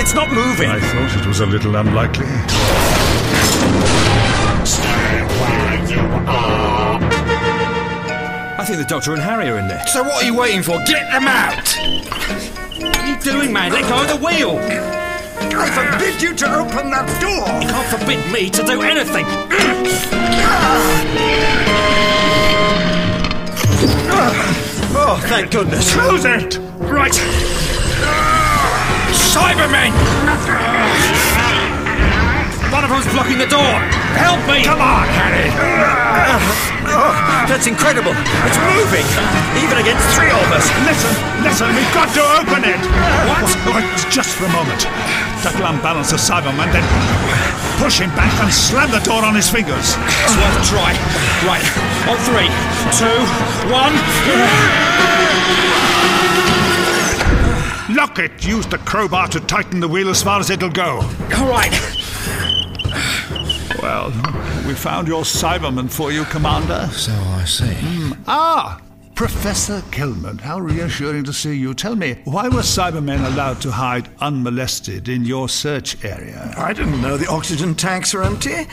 It's not moving. I thought it was a little unlikely. Stay where you are. I think the Doctor and Harry are in there. So what are you waiting for? Get them out! What are you doing, man? Let go of the wheel! I forbid you to open that door! You can't forbid me to do anything! Oh, thank goodness. Close it! Right! Cybermen! One of them's blocking the door! Help me! Come on, Harry! Oh, that's incredible. It's moving, even against three of us. Listen, listen, we've got to open it! What? Oh, just for a moment. That'll unbalance the Cyberman, then push him back and slam the door on his fingers. It's worth a try. Right, on three, two, one. Lock it! Use the crowbar to tighten the wheel as far as it'll go. All right. Well, we found your Cyberman for you, Commander. So I see. Ah! Professor Kelman, how reassuring to see you. Tell me, why were Cybermen allowed to hide unmolested in your search area? I didn't know the oxygen tanks were empty.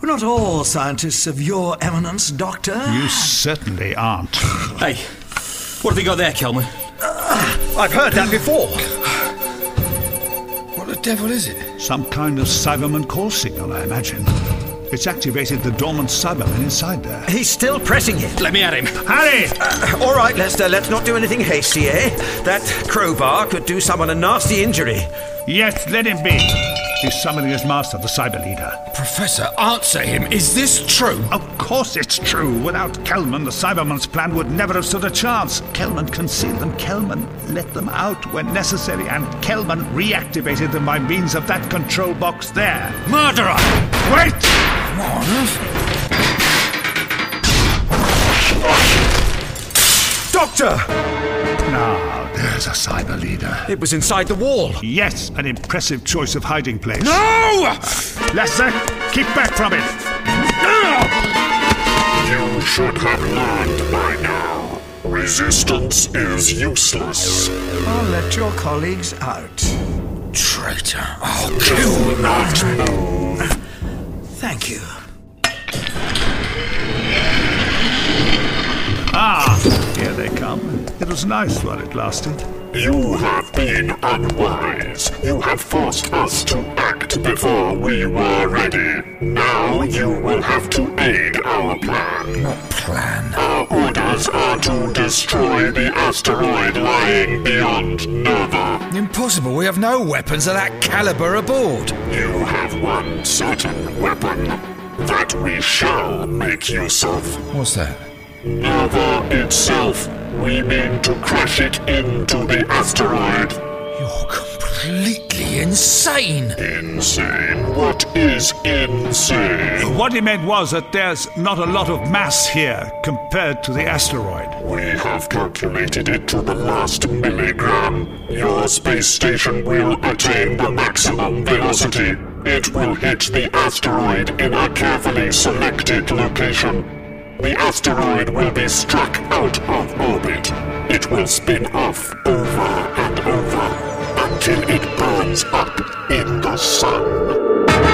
We're not all scientists of your eminence, Doctor. You certainly aren't. Hey, what have you got there, Kelman? I've heard that before. What the devil is it? Some kind of Cyberman call signal, I imagine. It's activated the dormant Cyberman inside there. He's still pressing it. Let me at him. Harry! Uh, all right, Lester, let's not do anything hasty, eh? That crowbar could do someone a nasty injury. Yes, let him be. He's summoning his master, the Cyber Leader. Professor, answer him. Is this true? Of course it's true. Without Kelman, the Cyberman's plan would never have stood a chance. Kelman concealed them. Kelman let them out when necessary, and Kelman reactivated them by means of that control box there. Murderer! Wait! What on? Doctor! Now, there's a Cyber Leader. It was inside the wall. Yes, an impressive choice of hiding place. No! Lester, keep back from it. You should have learned by now. Resistance is useless. I'll let your colleagues out. Traitor. Do not move. Thank you. Ah, here they come. It was nice while it lasted. You have been unwise. You have forced us to act before we were ready. Now you will have to aid our plan. What plan? Our orders are to destroy the asteroid lying beyond Nerva. Impossible. We have no weapons of that caliber aboard. You have one certain weapon that we shall make use of. What's that? Nerva itself. We mean to crash it into the asteroid. You're completely insane. Insane? What is insane? What he meant was that there's not a lot of mass here compared to the asteroid. We have calculated it to the last milligram. Your space station will attain the maximum velocity. It will hit the asteroid in a carefully selected location. The asteroid will be struck out of orbit. It will spin off over and over until it burns up in the sun.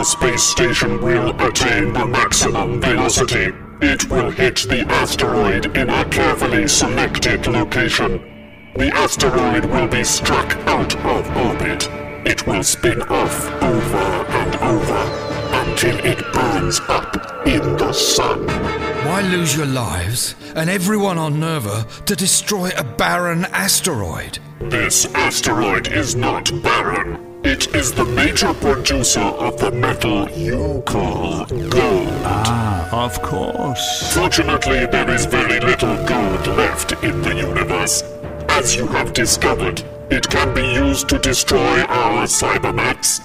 Your space station will attain the maximum velocity. It will hit the asteroid in a carefully selected location. The asteroid will be struck out of orbit. It will spin off over and over until it burns up in the sun. Why lose your lives and everyone on Nerva to destroy a barren asteroid? This asteroid is not barren. It is the major producer of the metal you call gold. Ah, of course. Fortunately, there is very little gold left in the universe. As you have discovered, it can be used to destroy our Cybermats.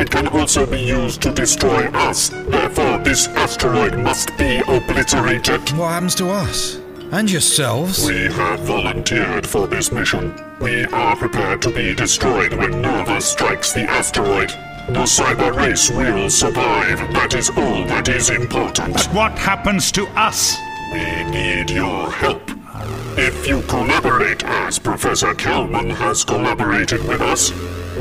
It can also be used to destroy us. Therefore, this asteroid must be obliterated. What happens to us? And yourselves? We have volunteered for this mission. We are prepared to be destroyed when Nerva strikes the asteroid. The cyber race will survive. That is all that is important. But what happens to us? We need your help. If you collaborate as Professor Kelman has collaborated with us,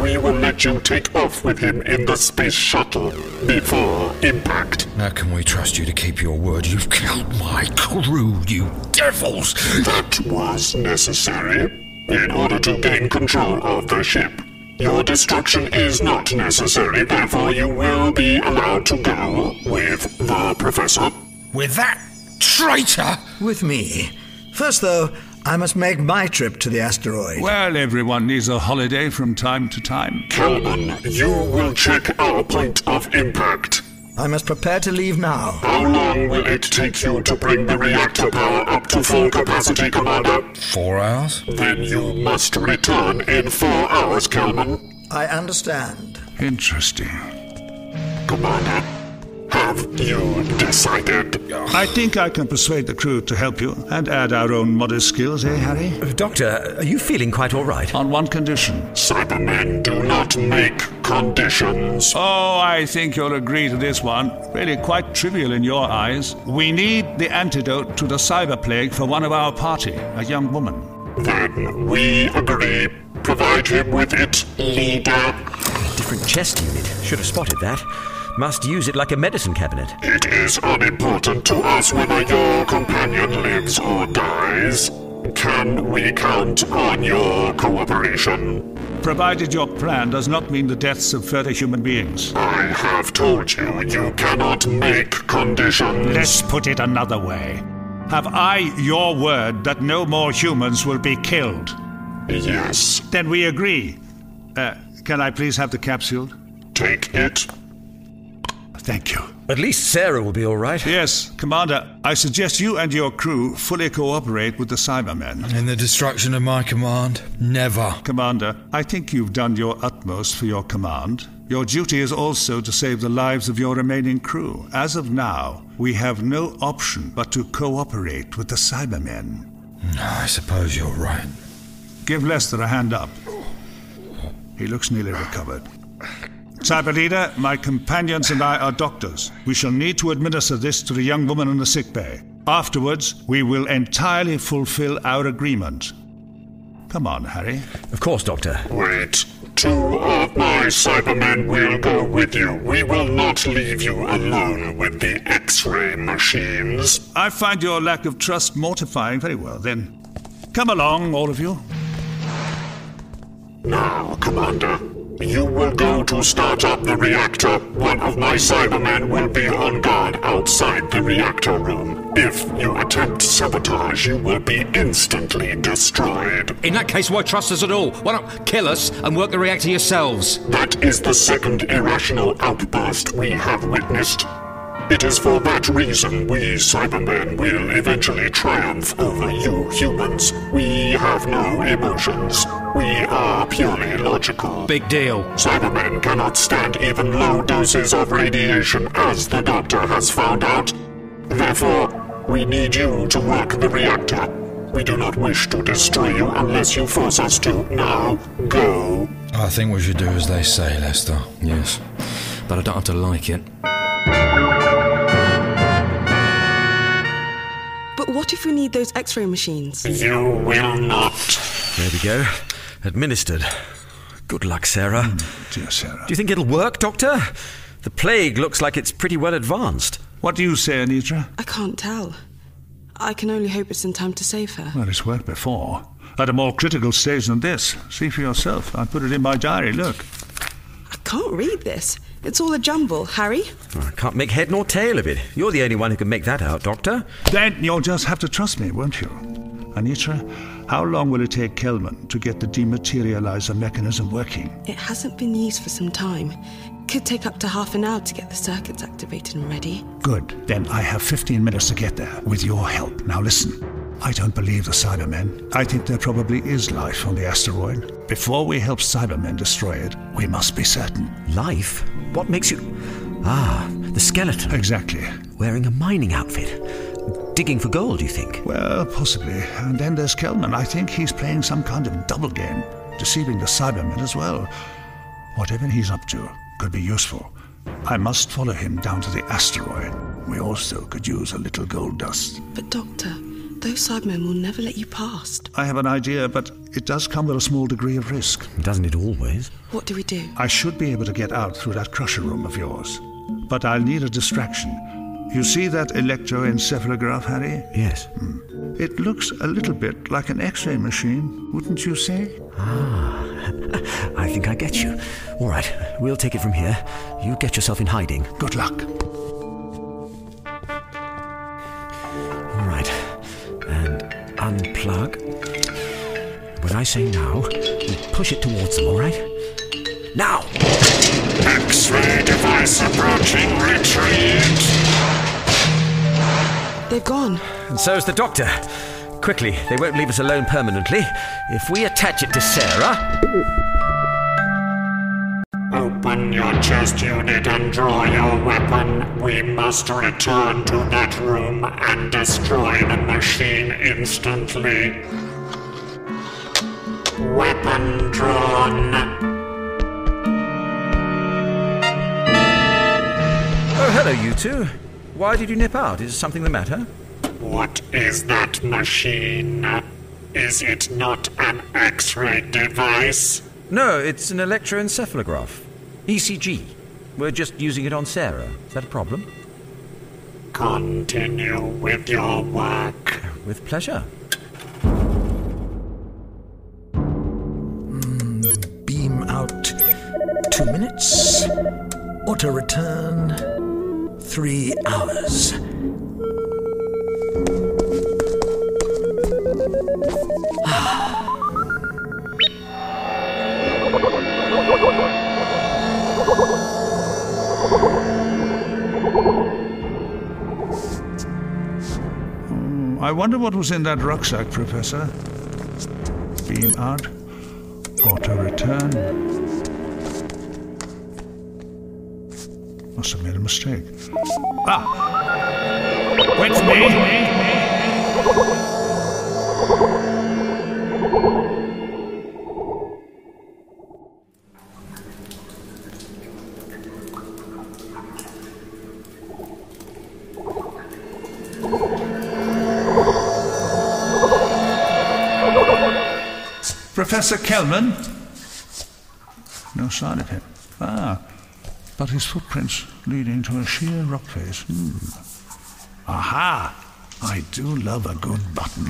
we will let you take off with him in the space shuttle before impact. How can we trust you to keep your word? You've killed my crew, you devils! That was necessary in order to gain control of the ship. Your destruction is not necessary, therefore you will be allowed to go with the Professor. With that traitor? With me. First, though, I must make my trip to the asteroid. Well, everyone needs a holiday from time to time. Kelman, you will check our point of impact. I must prepare to leave now. How long will it take you to bring the reactor power up to full capacity, Commander? Four hours? Then you must return in four hours, Kelman. I understand. Interesting. Commander, have you decided? I think I can persuade the crew to help you and add our own modest skills, eh, Harry? Doctor, are you feeling quite all right? On one condition. Cybermen do not make conditions. Oh, I think you'll agree to this one. Really quite trivial in your eyes. We need the antidote to the cyber plague for one of our party, a young woman. Then we agree. Provide him with it, leader. Different chest unit. Should have spotted that. Must use it like a medicine cabinet. It is unimportant to us whether your companion lives or dies. Can we count on your cooperation? Provided your plan does not mean the deaths of further human beings. I have told you you cannot make conditions. Let's put it another way. Have I your word that no more humans will be killed? Yes. Then we agree. Uh, can I please have the capsule? Take it. Thank you. At least Sarah will be all right. Yes, Commander, I suggest you and your crew fully cooperate with the Cybermen. In the destruction of my command? Never. Commander, I think you've done your utmost for your command. Your duty is also to save the lives of your remaining crew. As of now, we have no option but to cooperate with the Cybermen. I suppose you're right. Give Lester a hand up. He looks nearly recovered. Cyber Leader, my companions and I are doctors. We shall need to administer this to the young woman in the sick bay. Afterwards, we will entirely fulfill our agreement. Come on, Harry. Of course, Doctor. Wait. Two of my Cybermen will go with you. We will not leave you alone with the X-ray machines. I find your lack of trust mortifying. Very well, then. Come along, all of you. Now, Commander, you will go to start up the reactor. One of my Cybermen will be on guard outside the reactor room. If you attempt sabotage, you will be instantly destroyed. In that case, why trust us at all? Why not kill us and work the reactor yourselves? That is the second irrational outburst we have witnessed. It is for that reason we Cybermen will eventually triumph over you humans. We have no emotions. We are purely logical. Big deal. Cybermen cannot stand even low doses of radiation, as the Doctor has found out. Therefore, we need you to work the reactor. We do not wish to destroy you unless you force us to. Now, go. I think we should do as they say, Lester. Yes. But I don't have to like it. But what if we need those x ray machines? You will not. There we go. Administered. Good luck, Sarah. Hmm, dear Sarah. Do you think it'll work, Doctor? The plague looks like it's pretty well advanced. What do you say, Anitra? I can't tell. I can only hope it's in time to save her. Well, it's worked before. At a more critical stage than this. See for yourself. I put it in my diary. Look. I can't read this. It's all a jumble. Harry? Oh, I can't make head nor tail of it. You're the only one who can make that out, Doctor. Then you'll just have to trust me, won't you? Anitra, how long will it take Kelman to get the dematerializer mechanism working? It hasn't been used for some time. Could take up to half an hour to get the circuits activated and ready. Good. Then I have 15 minutes to get there, with your help. Now listen. I don't believe the Cybermen. I think there probably is life on the asteroid. Before we help Cybermen destroy it, we must be certain. Life? What makes you. Ah, the skeleton. Exactly. Wearing a mining outfit. Digging for gold, you think? Well, possibly. And then there's Kelman. I think he's playing some kind of double game, deceiving the Cybermen as well. Whatever he's up to could be useful. I must follow him down to the asteroid. We also could use a little gold dust. But, Doctor, those Cybermen will never let you past. I have an idea, but it does come with a small degree of risk. Doesn't it always? What do we do? I should be able to get out through that crusher room of yours. But I'll need a distraction. You see that electroencephalograph, Harry? Yes. It looks a little bit like an X ray machine, wouldn't you say? Ah, I think I get you. All right, we'll take it from here. You get yourself in hiding. Good luck. All right, and unplug. When I say now, you push it towards them, all right? Now! X-ray device approaching retreat. They've gone. And so's the doctor. Quickly, they won't leave us alone permanently. If we attach it to Sarah. Open your chest unit and draw your weapon. We must return to that room and destroy the machine instantly. Weapon drawn. Oh, hello, you two. Why did you nip out? Is something the matter? What is that machine? Is it not an X-ray device? No, it's an electroencephalograph. ECG. We're just using it on Sarah. Is that a problem? Continue with your work. With pleasure. Hmm, beam out two minutes. Auto return three hours. Hmm, I wonder what was in that rucksack, Professor. Beam out. Auto return. Must have made a mistake. Ah! Wait me! Professor Kelman? No sign of him. Ah, but his footprints leading to a sheer rock face. Hmm. Aha! I do love a good button.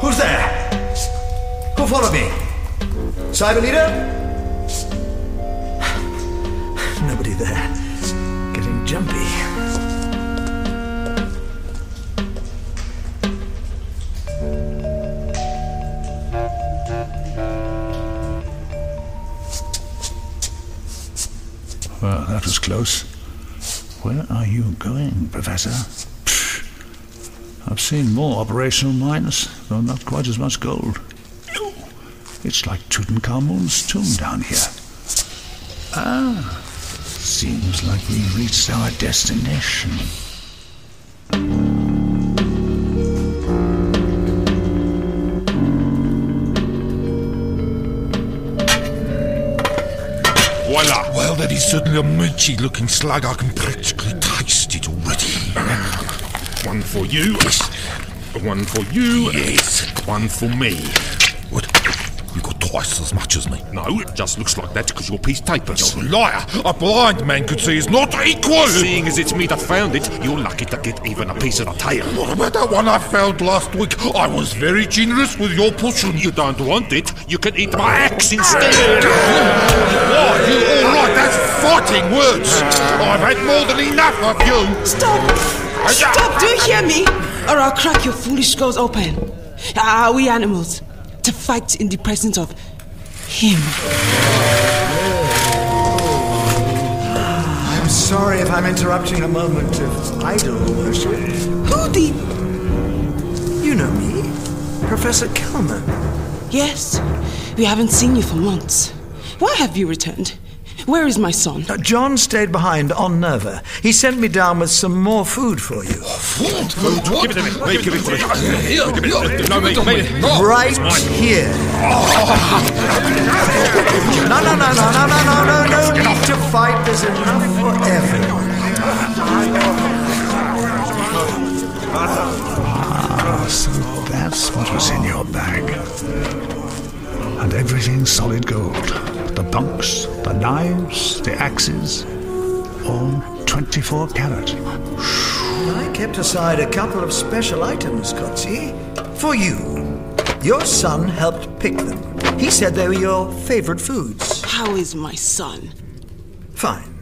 Who's there? Who followed me? Cyber leader? Nobody there. Getting jumpy. That was close. Where are you going, Professor? Pfft. I've seen more operational mines, though not quite as much gold. It's like Tutankhamun's tomb down here. Ah, seems like we've reached our destination. Voila! Well, that is certainly a munchy looking slug. I can practically taste it already. One for you. Yes. One for you. Yes. One for me. What? You got twice as much as me. No, it just looks like that because your piece tapers. You're a liar. A blind man could see it's not equal. Seeing as it's me that found it, you're lucky to get even a piece of the tail. What about that one I found last week? I was very generous with your portion. You don't want it. You can eat my axe instead. Why, you all right? That's fighting words. I've had more than enough of you. Stop! Oh, Stop! Do you hear me? Or I'll crack your foolish skulls open. Are we animals? To fight in the presence of him. I'm sorry if I'm interrupting a moment of idol worship. Who the. You know me, Professor Kelman. Yes, we haven't seen you for months. Why have you returned? Where is my son? Uh, John stayed behind on Nerva. He sent me down with some more food for you. Food? Give it to me. Wait, give it to me. Give it to me. No, mate, mate. Right here. No, no, no, no, no, no, no, no, no need to fight. There's enough for everyone. Ah, so that's what was in your bag. And everything solid gold. The bunks, the knives, the axes, all 24 carat. I kept aside a couple of special items, Coetzee, for you. Your son helped pick them. He said they were your favorite foods. How is my son? Fine.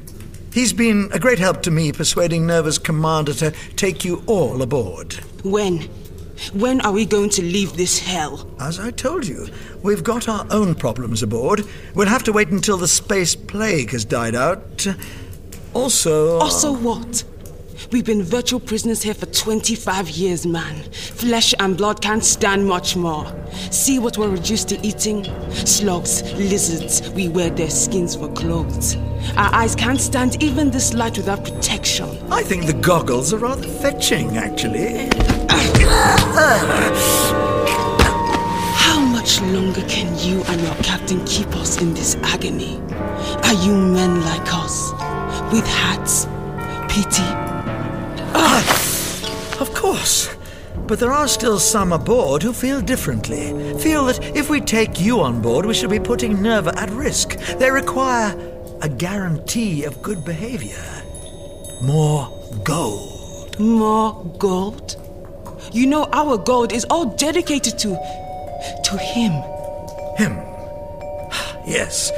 He's been a great help to me persuading Nerva's commander to take you all aboard. When? When are we going to leave this hell? As I told you, we've got our own problems aboard. We'll have to wait until the space plague has died out. Also. Also, what? We've been virtual prisoners here for 25 years, man. Flesh and blood can't stand much more. See what we're reduced to eating? Slugs, lizards, we wear their skins for clothes. Our eyes can't stand even this light without protection. I think the goggles are rather fetching, actually. How much longer can you and your captain keep us in this agony? Are you men like us? With hats? Pity? Ah, of course. But there are still some aboard who feel differently. Feel that if we take you on board, we should be putting Nerva at risk. They require a guarantee of good behavior. More gold. More gold? You know our gold is all dedicated to. to him. Him? Yes.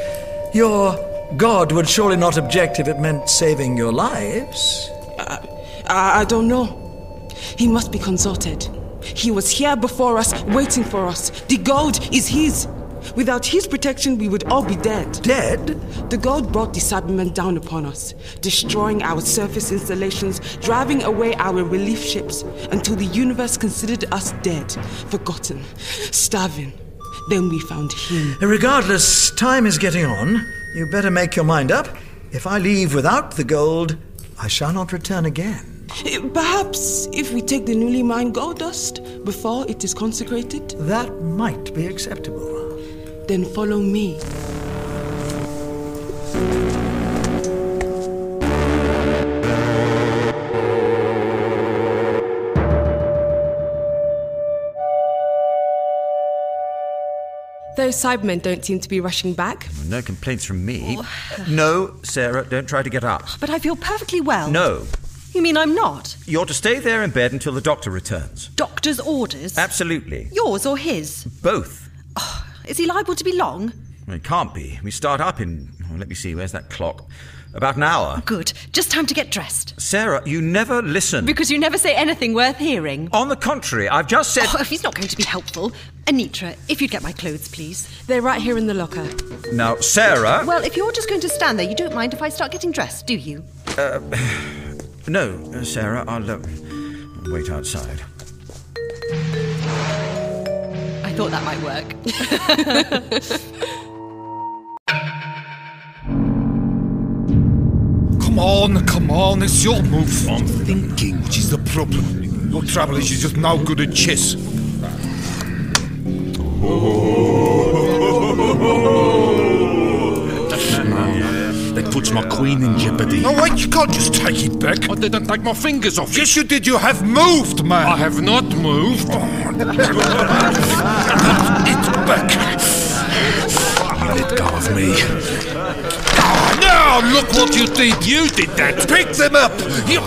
Your god would surely not object if it meant saving your lives. I, I don't know. He must be consulted. He was here before us, waiting for us. The gold is his. Without his protection, we would all be dead. Dead? The gold brought the Cybermen down upon us, destroying our surface installations, driving away our relief ships, until the universe considered us dead, forgotten, starving. Then we found him. Eh, regardless, time is getting on. You better make your mind up. If I leave without the gold, I shall not return again. Perhaps if we take the newly mined gold dust before it is consecrated? That might be acceptable. Then follow me. Those Cybermen don't seem to be rushing back. No complaints from me. Oh. No, Sarah, don't try to get up. But I feel perfectly well. No. You mean I'm not? You're to stay there in bed until the doctor returns. Doctor's orders? Absolutely. Yours or his? Both. Is he liable to be long? It can't be. We start up in. oh, let me see, where's that clock? About an hour. Good. Just time to get dressed. Sarah, you never listen. Because you never say anything worth hearing. On the contrary, I've just said. Oh, if he's not going to be helpful. Anitra, if you'd get my clothes, please. They're right here in the locker. Now, Sarah. Well, if you're just going to stand there, you don't mind if I start getting dressed, do you? Uh, No, uh, Sarah, I'll uh, wait outside. I thought that might work. come on, come on, it's your move. I'm thinking, which is the problem. Your trouble is you're just now good at chess. Oh. My queen in jeopardy. No, wait, you can't just take it back. I didn't take my fingers off. Yes, you did. You have moved, man. I have not moved. it's back. Let go of me. Ah, now look what you did. You did that. Pick them up. You...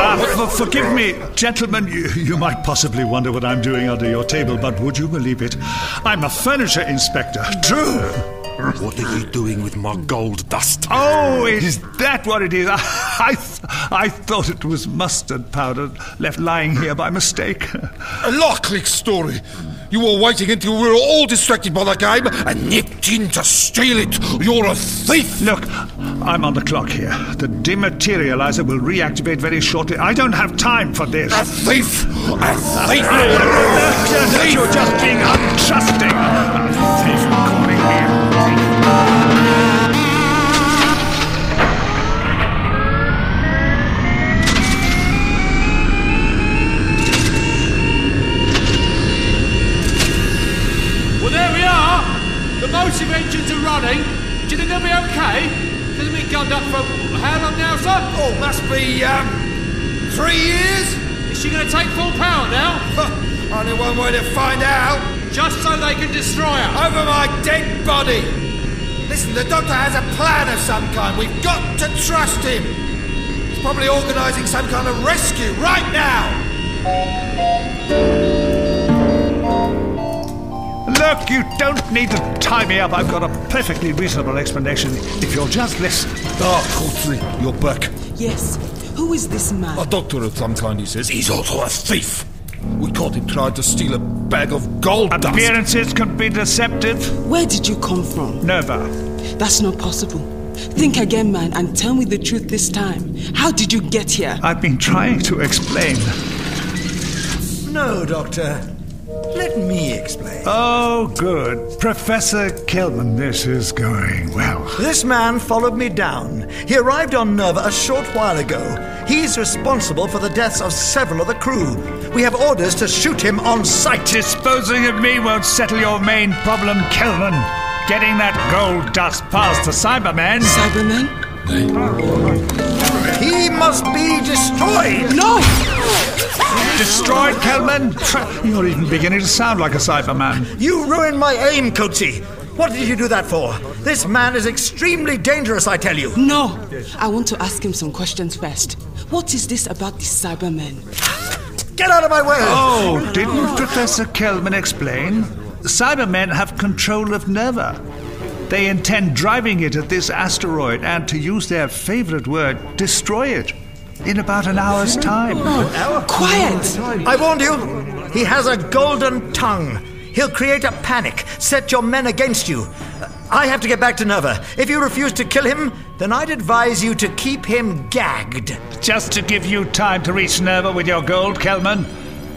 Uh, f- forgive me, gentlemen. You, you might possibly wonder what I'm doing under your table, but would you believe it? I'm a furniture inspector. True. What are you doing with my gold dust? Oh, is that what it is? I, th- I thought it was mustard powder left lying here by mistake. A likely story. You were waiting until we were all distracted by the game and nipped in to steal it. You're a thief. Look, I'm on the clock here. The dematerializer will reactivate very shortly. I don't have time for this. A thief! A thief! thief. You're just being untrusting. A thief calling me The motive engines are running. Do you think they'll be okay? Hasn't been gunned up for how long now, sir? Oh, must be, um, three years? Is she going to take full power now? Only one way to find out. Just so they can destroy her. Over my dead body. Listen, the doctor has a plan of some kind. We've got to trust him. He's probably organising some kind of rescue right now. Look, you don't need to tie me up. I've got a perfectly reasonable explanation if you'll just listen. Ah, Courtney, you're back. Yes. Who is this man? A doctor of some kind, he says. He's also a thief. We caught him trying to steal a bag of gold dust. Appearances can be deceptive. Where did you come from? Never. That's not possible. Think again, man, and tell me the truth this time. How did you get here? I've been trying to explain. No, Doctor. Let me explain. Oh, good. Professor Kelman, this is going well. This man followed me down. He arrived on Nerva a short while ago. He's responsible for the deaths of several of the crew. We have orders to shoot him on sight. Disposing of me won't settle your main problem, Kelman. Getting that gold dust past the Cybermen. Cybermen? He must be destroyed. No! Destroyed, Kelman? You're even beginning to sound like a Cyberman. You ruined my aim, Coetzee. What did you do that for? This man is extremely dangerous, I tell you. No! I want to ask him some questions first. What is this about the Cybermen? Get out of my way! Oh, didn't Professor Kelman explain? Cybermen have control of Nerva. They intend driving it at this asteroid and, to use their favorite word, destroy it in about an hour's time. Quiet! I warned you. He has a golden tongue. He'll create a panic, set your men against you. I have to get back to Nerva. If you refuse to kill him, then I'd advise you to keep him gagged. Just to give you time to reach Nerva with your gold, Kelman.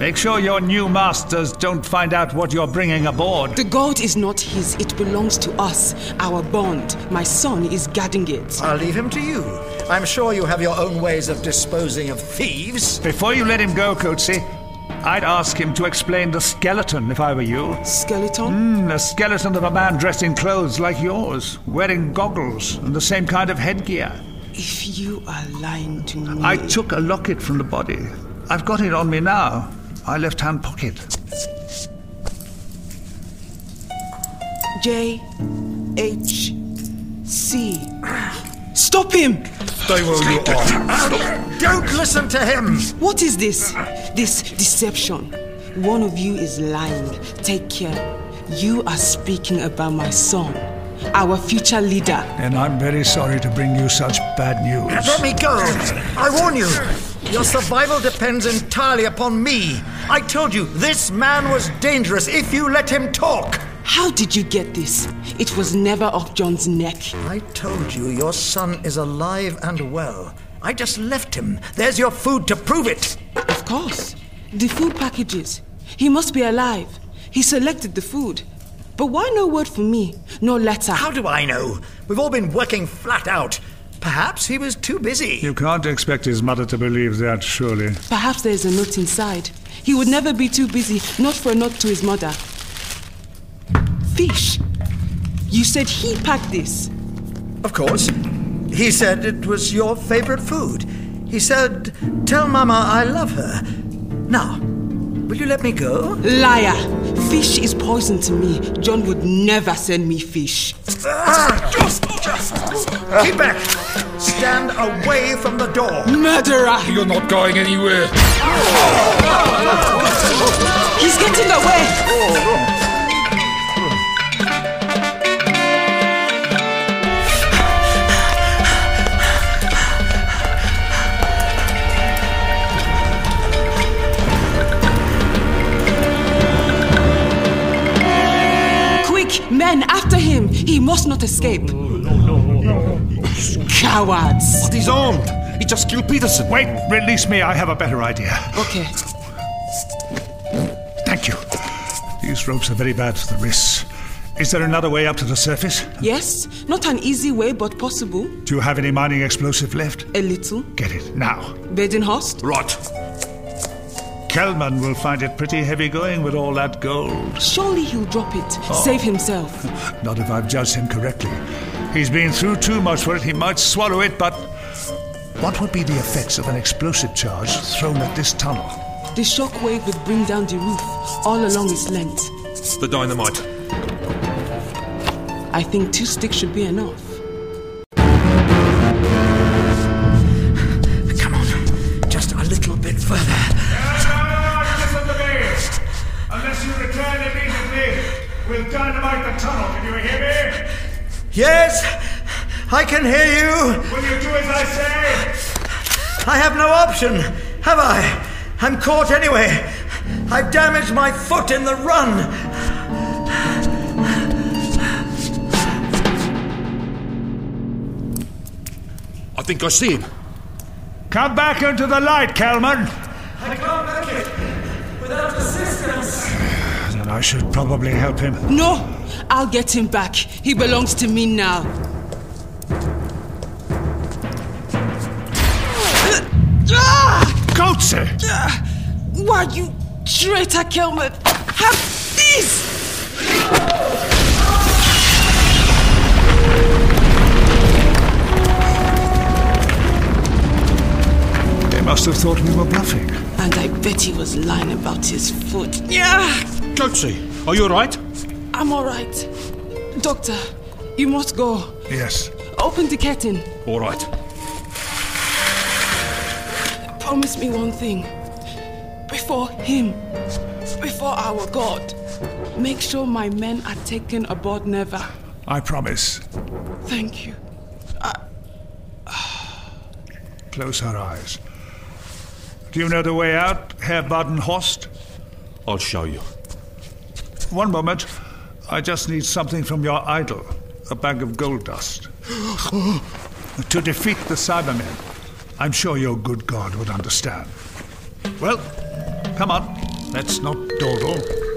Make sure your new masters don't find out what you're bringing aboard. The gold is not his, it belongs to us. Our bond. My son is guarding it. I'll leave him to you. I'm sure you have your own ways of disposing of thieves. Before you let him go, Coetzee, I'd ask him to explain the skeleton if I were you. Skeleton? Mm, a skeleton of a man dressed in clothes like yours, wearing goggles and the same kind of headgear. If you are lying to me. I took a locket from the body. I've got it on me now. My left hand pocket. J H C. Stop him! Stay where you are. Don't listen to him! What is this? This deception. One of you is lying. Take care. You are speaking about my son, our future leader. And I'm very sorry to bring you such bad news. Let me go! I warn you! Your survival depends entirely upon me. I told you, this man was dangerous if you let him talk. How did you get this? It was never off John's neck. I told you your son is alive and well. I just left him. There's your food to prove it. Of course. The food packages. He must be alive. He selected the food. But why no word from me? No letter? How do I know? We've all been working flat out. Perhaps he was too busy. You can't expect his mother to believe that, surely. Perhaps there's a note inside. He would never be too busy, not for a note to his mother. Fish. You said he packed this. Of course. He said it was your favorite food. He said, Tell Mama I love her. Now, will you let me go? Liar! Fish is poison to me. John would never send me fish. Just just, keep back! Stand away from the door! Murderer! You're not going anywhere. He's getting away! Oh, men, after him! He must not escape. Cowards! But he's armed. He just killed Peterson. Wait, release me. I have a better idea. Okay. Thank you. These ropes are very bad for the wrists. Is there another way up to the surface? Yes, not an easy way, but possible. Do you have any mining explosive left? A little. Get it now. Badenhorst? Right. Kelman will find it pretty heavy going with all that gold. Surely he'll drop it. Oh. Save himself. Not if I've judged him correctly. He's been through too much for it. He might swallow it, but what would be the effects of an explosive charge thrown at this tunnel? The shockwave would bring down the roof all along its length. The dynamite. I think two sticks should be enough. Yes, I can hear you. Will you do as I say? I have no option, have I? I'm caught anyway. I've damaged my foot in the run. I think I see him. Come back into the light, Kelman. I can't make it without assistance. Then I should probably help him. No, I'll get him back. He belongs to me now. Coetzee! Ah! Why, you traitor, Kelman! Have this! They must have thought we were bluffing. And I bet he was lying about his foot. Yeah! Coetzee, are you alright? I'm alright. Doctor, you must go. Yes. Open the curtain. Alright. Promise me one thing. Before him, before our God, make sure my men are taken aboard Never. I promise. Thank you. Close her eyes. Do you know the way out, Herr Badenhorst? I'll show you. One moment. I just need something from your idol. A bag of gold dust. to defeat the Cybermen. I'm sure your good God would understand. Well, come on. Let's not dawdle.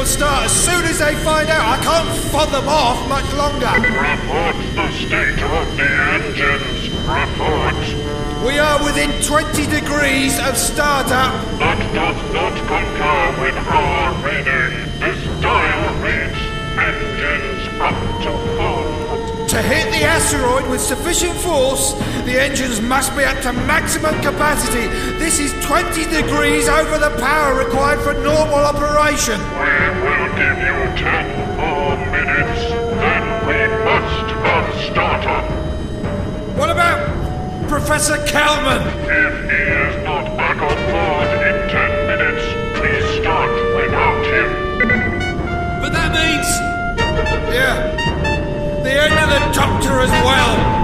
Will start as soon as they find out. I can't fod them off much longer. Report the state of the engines. Report. We are within 20 degrees of startup. That does not concur with our reading. This dial reads engines up to full. To hit the asteroid with sufficient force, the engines must be at to maximum capacity. This is 20 degrees over the power required for normal operation. We will give you ten more minutes, then we must have startup. What about Professor Kelman? If he is not back on board in ten minutes, please start without him. But that means. Yeah. The end of the Doctor as well.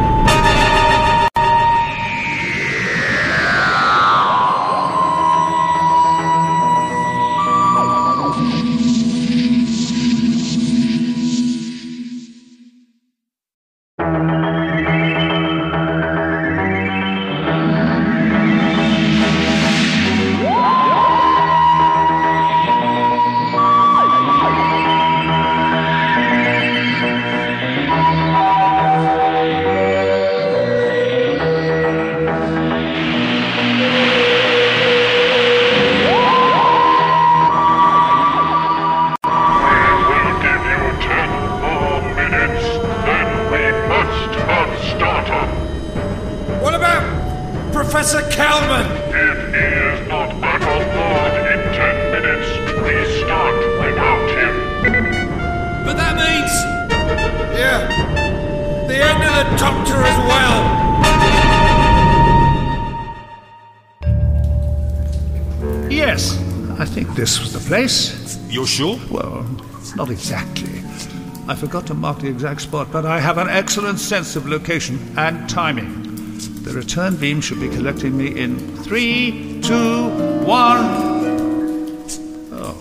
Well, not exactly. I forgot to mark the exact spot, but I have an excellent sense of location and timing. The return beam should be collecting me in three, two, one. Oh.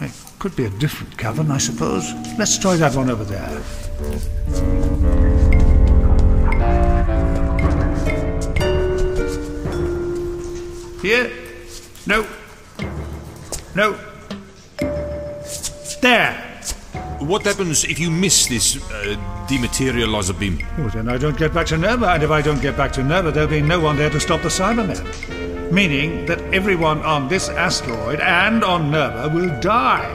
It could be a different cavern, I suppose. Let's try that one over there. What happens if you miss this uh, dematerializer beam? Well, then I don't get back to Nerva, and if I don't get back to Nerva, there'll be no one there to stop the Cybermen. Meaning that everyone on this asteroid and on Nerva will die.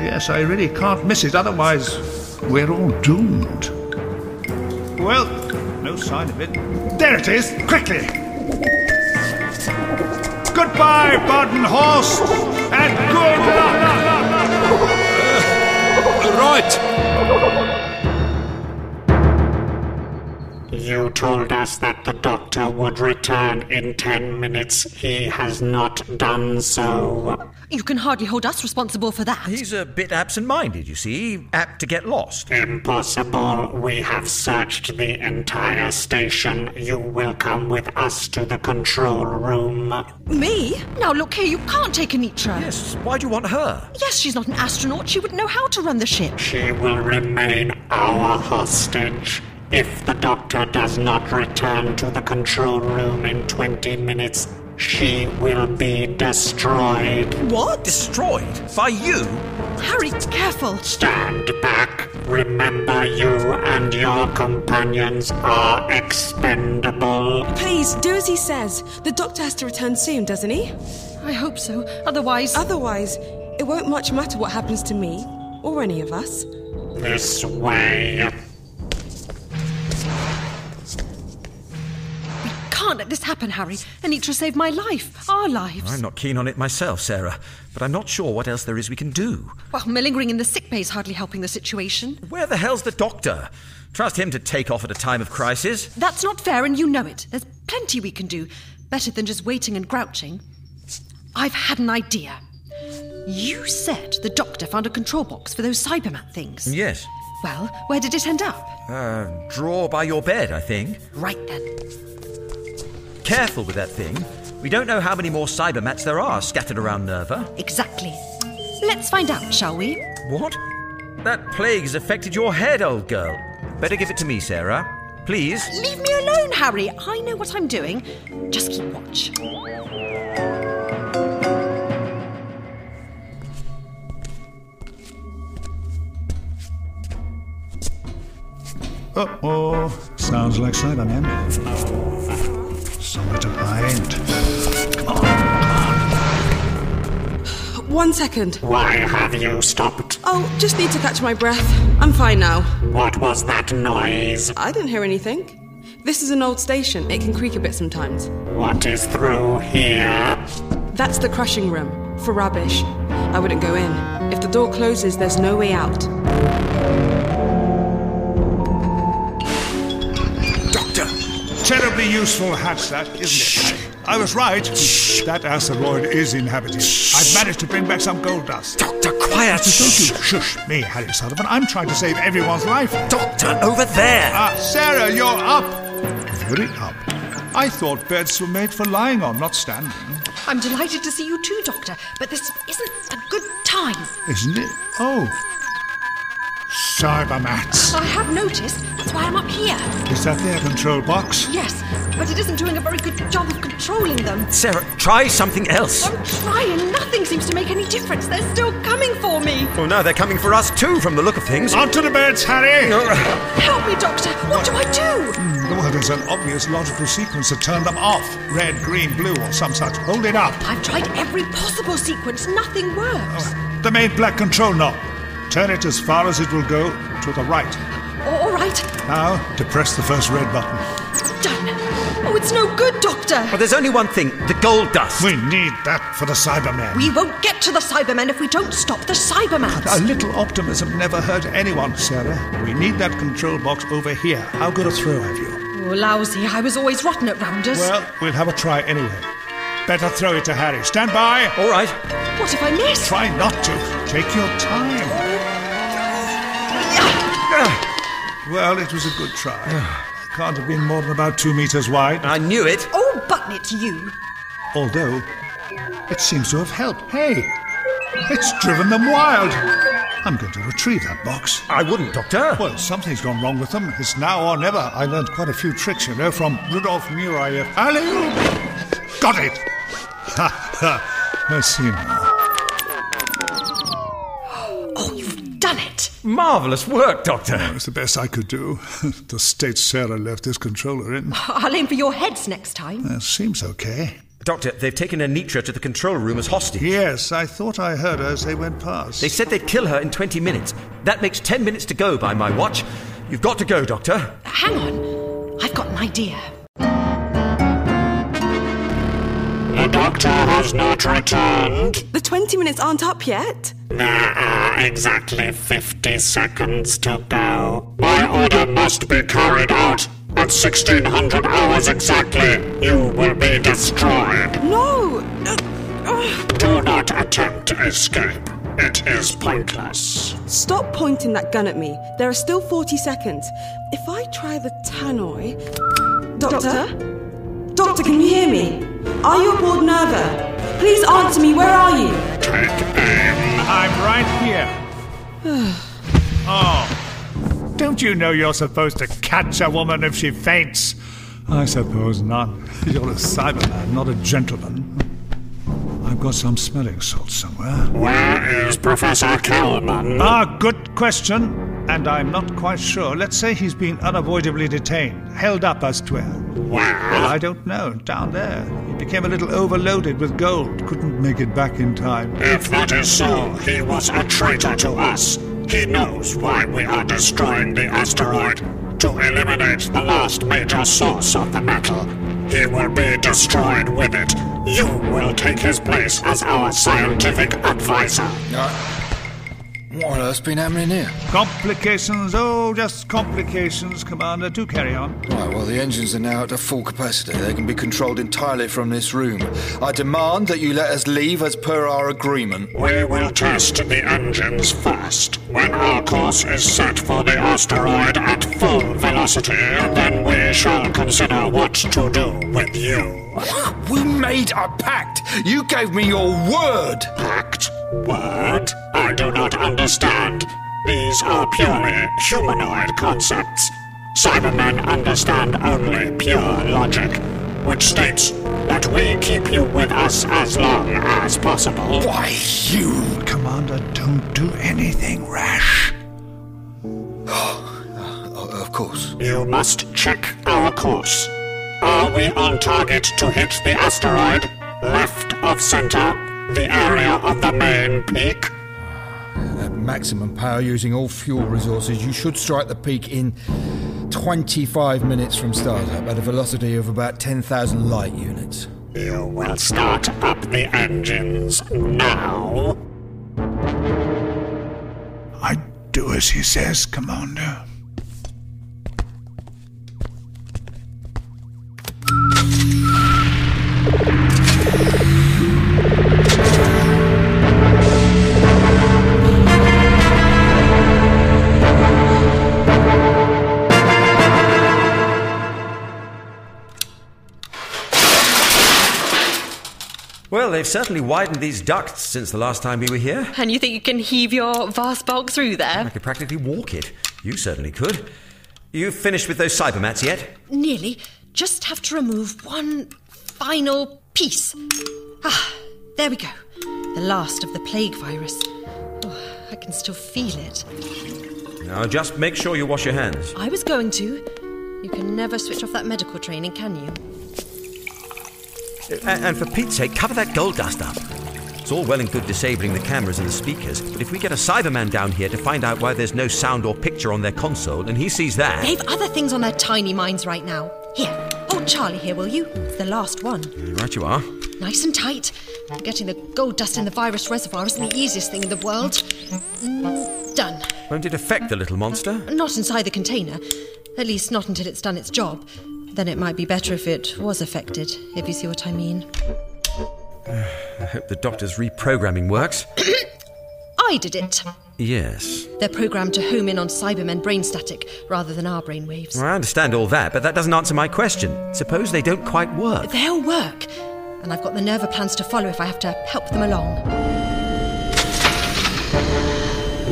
Yes, I really can't miss it, otherwise, we're all doomed. Well, no sign of it. There it is! Quickly! Goodbye, Badenhorst, and good luck! Right! You told us that the Doctor would return in ten minutes. He has not done so. You can hardly hold us responsible for that. He's a bit absent minded, you see, apt to get lost. Impossible. We have searched the entire station. You will come with us to the control room. Me? Now look here, you can't take Anitra. Yes, why do you want her? Yes, she's not an astronaut. She wouldn't know how to run the ship. She will remain our hostage. If the Doctor does not return to the control room in 20 minutes, she will be destroyed. What? Destroyed? By you? Harry, careful. Stand back. Remember, you and your companions are expendable. Please, do as he says. The doctor has to return soon, doesn't he? I hope so. Otherwise. Otherwise, it won't much matter what happens to me, or any of us. This way. Can't let this happen, Harry. Anitra saved my life, our lives. I'm not keen on it myself, Sarah, but I'm not sure what else there is we can do. Well, malingering in the sick bay is hardly helping the situation. Where the hell's the doctor? Trust him to take off at a time of crisis. That's not fair, and you know it. There's plenty we can do. Better than just waiting and grouching. I've had an idea. You said the doctor found a control box for those Cybermat things. Yes. Well, where did it end up? Uh, drawer by your bed, I think. Right then. Careful with that thing. We don't know how many more Cybermats there are scattered around Nerva. Exactly. Let's find out, shall we? What? That plague has affected your head, old girl. Better give it to me, Sarah. Please. Leave me alone, Harry. I know what I'm doing. Just keep watch. Uh oh. Sounds like Cybermen. Somewhere to hide. Come on. One second. Why have you stopped? Oh, just need to catch my breath. I'm fine now. What was that noise? I didn't hear anything. This is an old station. It can creak a bit sometimes. What is through here? That's the crushing room for rubbish. I wouldn't go in. If the door closes, there's no way out. Terribly useful hatch, that, isn't it? I was right. That asteroid is inhabited. I've managed to bring back some gold dust. Doctor, quiet! Don't you shush me, Harry Sullivan. I'm trying to save everyone's life. Doctor, over there! Ah, Sarah, you're up! Very up. I thought beds were made for lying on, not standing. I'm delighted to see you too, Doctor, but this isn't a good time. Isn't it? Oh. Cybermats. I have noticed. That's why I'm up here. Is that their control box? Yes, but it isn't doing a very good job of controlling them. Sarah, try something else. I'm trying. Nothing seems to make any difference. They're still coming for me. Oh, no, they're coming for us too, from the look of things. Onto the beds, Harry! Help me, Doctor. What do I do? Hmm, well, there's an obvious logical sequence to turn them off. Red, green, blue, or some such. Hold it up. I've tried every possible sequence. Nothing works. The main black control knob. Turn it as far as it will go to the right. All right. Now, to press the first red button. Done. Oh, it's no good, Doctor. But there's only one thing the gold dust. We need that for the Cybermen. We won't get to the Cybermen if we don't stop the Cybermen. A little optimism never hurt anyone, Sarah. We need that control box over here. How good a throw have you? Oh, lousy. I was always rotten at rounders. Well, we'll have a try anyway. Better throw it to Harry. Stand by. All right. What if I miss? Try not to. Take your time. Well, it was a good try. Can't have been more than about two meters wide. I knew it. Oh, button it's you. Although, it seems to have helped. Hey, it's driven them wild. I'm going to retrieve that box. I wouldn't, Doctor. Well, something's gone wrong with them. It's now or never. I learned quite a few tricks, you know, from Rudolf Nureyev. Uh, Alley! Got it! Ha ha! Let's see now. Oh, you've done it. Marvellous work, Doctor. That was the best I could do. the state Sarah left this controller in. I'll aim for your heads next time. That seems okay. Doctor, they've taken Anitra to the control room as hostage. Yes, I thought I heard her as they went past. They said they'd kill her in 20 minutes. That makes 10 minutes to go by my watch. You've got to go, Doctor. Hang on. I've got an idea. The doctor has not returned. The 20 minutes aren't up yet. There are exactly 50 seconds to go. My order must be carried out. At 1600 hours exactly, you will be destroyed. No! Do not attempt to escape. It is pointless. Stop pointing that gun at me. There are still 40 seconds. If I try the tannoy. Doctor? Doctor, can you hear me? Are you aboard Nerva? Please answer me. Where are you? Take aim. I'm right here. oh. Don't you know you're supposed to catch a woman if she faints? I suppose not. You're a Cyberman, not a gentleman. I've got some smelling salts somewhere. Where is Professor Kelman? Ah, good question. And I'm not quite sure. Let's say he's been unavoidably detained, held up as twere. Where? Well, I don't know. Down there. He became a little overloaded with gold. Couldn't make it back in time. If that is so, he was a traitor to us. He knows why we are destroying the asteroid. To eliminate the last major source of the metal. He will be destroyed with it. You will take his place as our scientific advisor. What on earth's been happening here? Complications, oh, just complications, Commander. Uh, do carry on. Right, well, the engines are now at a full capacity. They can be controlled entirely from this room. I demand that you let us leave as per our agreement. We will test the engines first. When our course is set for the asteroid at full velocity, then we shall consider what to do with you. We made a pact. You gave me your word. Pact? Word? I do not understand. These are purely humanoid concepts. Cybermen understand only pure logic, which states that we keep you with us as long as possible. Why, you, Commander, don't do anything rash. Oh, uh, of course. You must check our course. Are we on target to hit the asteroid? Left of center? The area of the main peak? At maximum power using all fuel resources, you should strike the peak in 25 minutes from startup at a velocity of about 10,000 light units. You will start up the engines now. I do as he says, Commander. Well, they've certainly widened these ducts since the last time we were here. And you think you can heave your vast bulk through there? I could practically walk it. You certainly could. You've finished with those cybermats yet? Nearly. Just have to remove one final piece. Ah, there we go. The last of the plague virus. Oh, I can still feel it. Now, just make sure you wash your hands. I was going to. You can never switch off that medical training, can you? A- And for Pete's sake, cover that gold dust up. It's all well and good disabling the cameras and the speakers, but if we get a Cyberman down here to find out why there's no sound or picture on their console, and he sees that. They've other things on their tiny minds right now. Here. Oh, Charlie here, will you? It's the last one. Right you are. Nice and tight. Getting the gold dust in the virus reservoir isn't the easiest thing in the world. Mm, done. Won't it affect the little monster? Not inside the container. At least not until it's done its job. Then it might be better if it was affected, if you see what I mean. I hope the doctor's reprogramming works. I did it. Yes. They're programmed to home in on Cybermen brain static rather than our brain waves. Well, I understand all that, but that doesn't answer my question. Suppose they don't quite work. They'll work. And I've got the Nerva plans to follow if I have to help them along.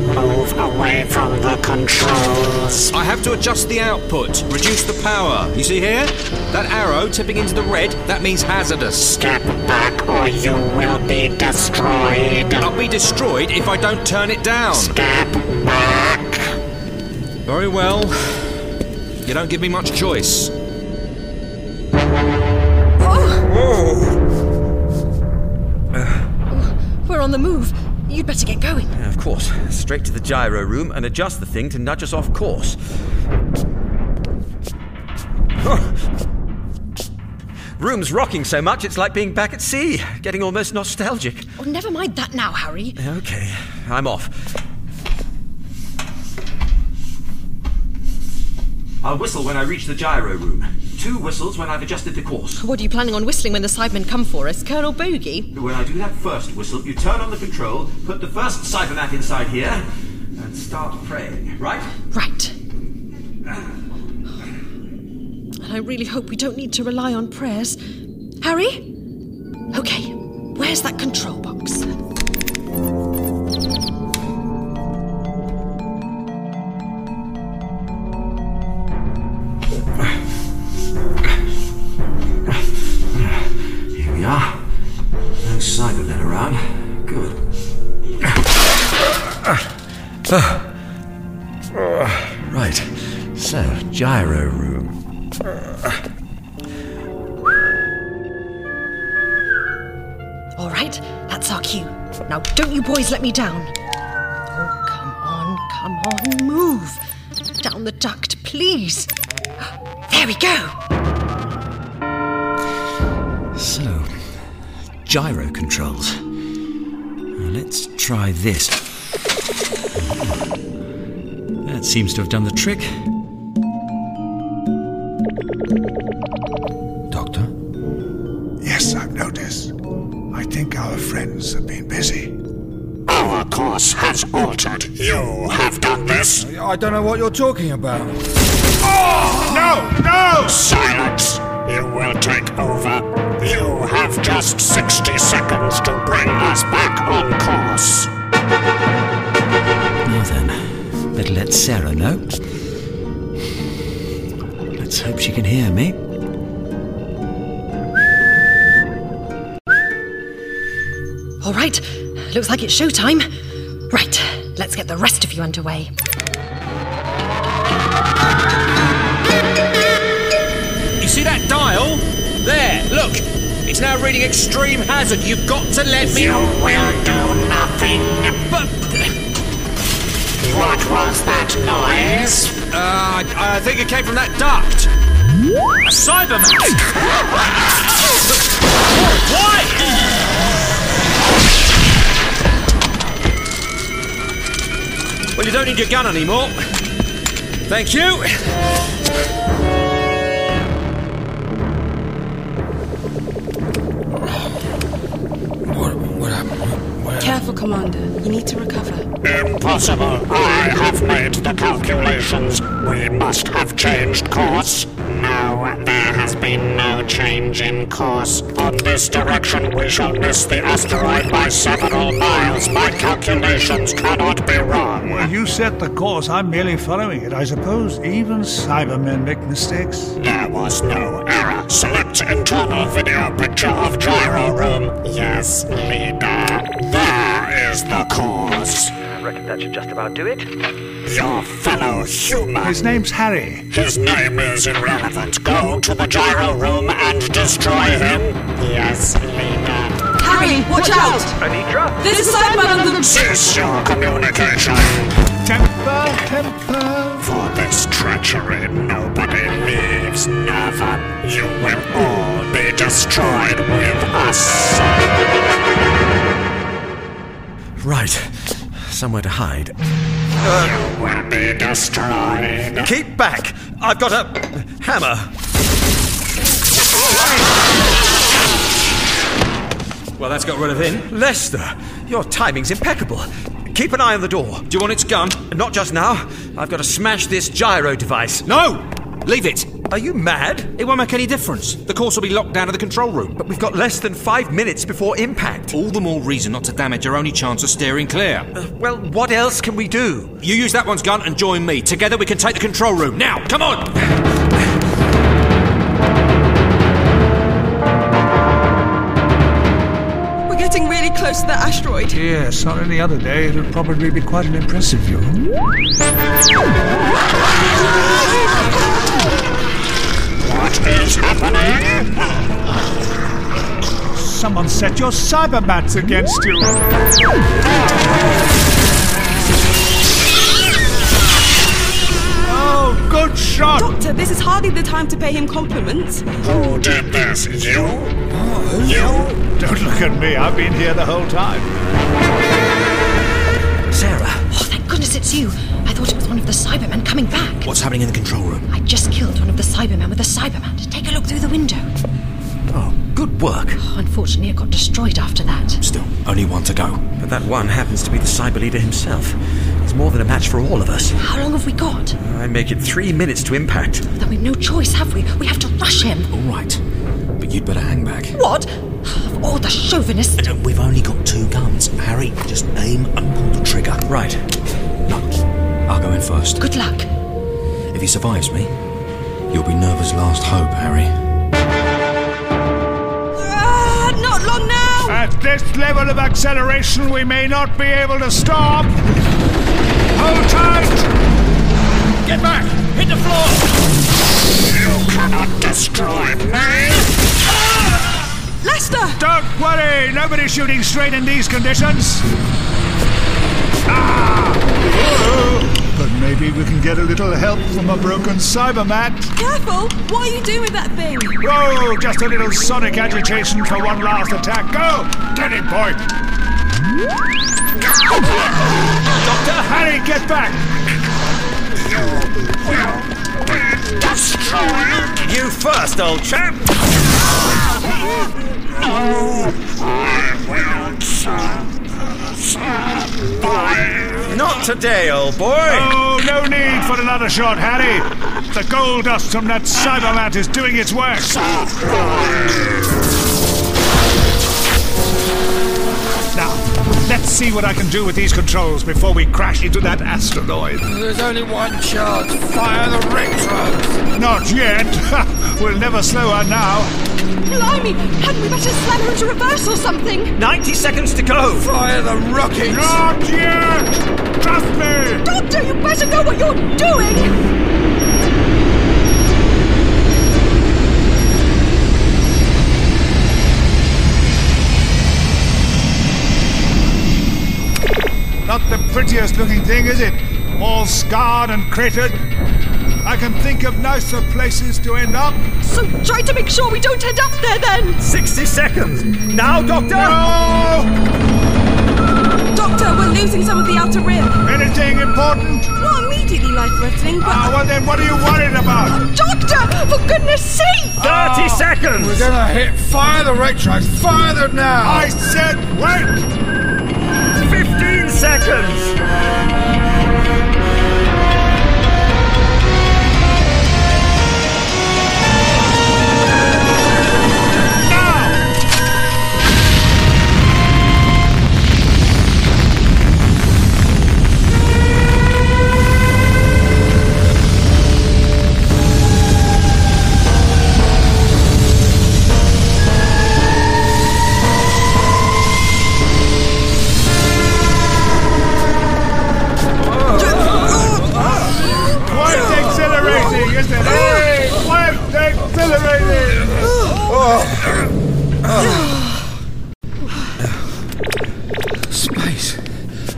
Move away from the controls. I have to adjust the output, reduce the power. You see here? That arrow tipping into the red, that means hazardous. Step back or you will be destroyed. I'll be destroyed if I don't turn it down. Step back. Very well. You don't give me much choice. Oh! We're on the move. You'd better get going. Yeah, of course. Straight to the gyro room and adjust the thing to nudge us off course. Room's rocking so much it's like being back at sea, getting almost nostalgic. Oh, never mind that now, Harry. Okay, I'm off. I'll whistle when I reach the gyro room. Two whistles when I've adjusted the course. What are you planning on whistling when the Cybermen come for us? Colonel Bogey? When I do that first whistle, you turn on the control, put the first cybermat inside here, and start praying, right? Right. And I really hope we don't need to rely on prayers. Harry? Okay, where's that control box? Ah. Ah. Right. So, gyro room. Ah. All right, that's our cue. Now, don't you boys let me down. Oh, come on, come on, move. Down the duct, please. There we go. So, gyro controls. Now, Let's try this. That seems to have done the trick. Doctor? Yes, I've noticed. I think our friends have been busy. Our course has altered. You have done this. I don't know what you're talking about. No, no! Silence! You will take over. You have just 60 seconds to bring us back Sarah know. Let's hope she can hear me. All right, looks like it's showtime. Right, let's get the rest of you underway. You see that dial? There, look. It's now reading extreme hazard. You've got to let me. You will do nothing. But. What was that noise? Uh, I, I think it came from that duct. A Cyberman! Why? Well, you don't need your gun anymore. Thank you. Careful, Commander. You need to recover. Impossible. I have made the calculations. We must have changed course. No, there has been no change in course. On this direction, we shall miss the asteroid by several miles. My calculations cannot be wrong. Well, you set the course. I'm merely following it. I suppose even Cybermen make mistakes. There was no error. Select internal video picture of gyro room. Yes, leader. There is the cause. I that should just about do it. Your fellow human. His name's Harry. His name is irrelevant. Go to the gyro room and destroy him. Yes, leader. Harry, watch out! Anitra? There's a Cyberman on the... Cease your communication. Temper, temper. For this treachery, nobody leaves never. you will all be destroyed with us. Right. Somewhere to hide. You will be destroyed. Keep back! I've got a hammer. Well, that's got rid of him. Lester, your timing's impeccable. Keep an eye on the door. Do you want its gun? Not just now. I've got to smash this gyro device. No! Leave it! Are you mad? It won't make any difference. The course will be locked down to the control room. But we've got less than five minutes before impact. All the more reason not to damage our only chance of steering clear. Uh, well, what else can we do? You use that one's gun and join me. Together we can take the control room. Now, come on! We're getting really close to the asteroid. Yes, on any other day it would probably be quite an impressive view. What is happening? Someone set your cybermats against you. Oh, good shot! Doctor, this is hardly the time to pay him compliments. Oh, Who did this? You? Oh, You? Don't look at me, I've been here the whole time. Sarah. Oh, thank goodness it's you. I thought it was one of the Cybermen coming back. What's happening in the control room? I just killed one of the Cybermen with a Cybermat. Take a look through the window. Oh, good work. Oh, unfortunately, it got destroyed after that. Still, only one to go. But that one happens to be the cyber leader himself. He's more than a match for all of us. How long have we got? I make it three minutes to impact. Then we've no choice, have we? We have to rush him. All right. But you'd better hang back. What? Of all the chauvinists. We've only got two guns. Harry, just aim and pull the trigger. Right. No, I'll go in first. Good luck. If he survives me, you'll be Nerva's last hope, Harry. Ah, not long now! At this level of acceleration, we may not be able to stop. Hold tight! Get back! Hit the floor! You cannot destroy me! Lester! Don't worry, nobody's shooting straight in these conditions. Ah! Whoa. But maybe we can get a little help from a broken cybermat. Careful! What are you doing with that thing? Whoa, just a little sonic agitation for one last attack. Go! Get it, boy! Doctor Harry, get back! Destroyed! You first, old chap! No, I will survive. Not today, old boy! Oh, no need for another shot, Harry. The gold dust from that cybermat is doing its work. Now, let's see what I can do with these controls before we crash into that asteroid. There's only one chance. Fire the retros. Not yet. we'll never slow her now. Blimey! Hadn't we better slam her into reverse or something? 90 seconds to go! Fire the rockets. Not yet! Trust me! Doctor, you better know what you're doing! Not the prettiest looking thing, is it? All scarred and cratered. I can think of nicer places to end up. So try to make sure we don't end up there then! 60 seconds! Now, Doctor! No! Doctor, we're losing some of the outer rim. Anything important? Not immediately life threatening, but. Ah, well then, what are you worried about? Doctor! For goodness sake! 30 seconds! We're gonna hit. Fire the retros. Fire them now. I said wait! 15 seconds!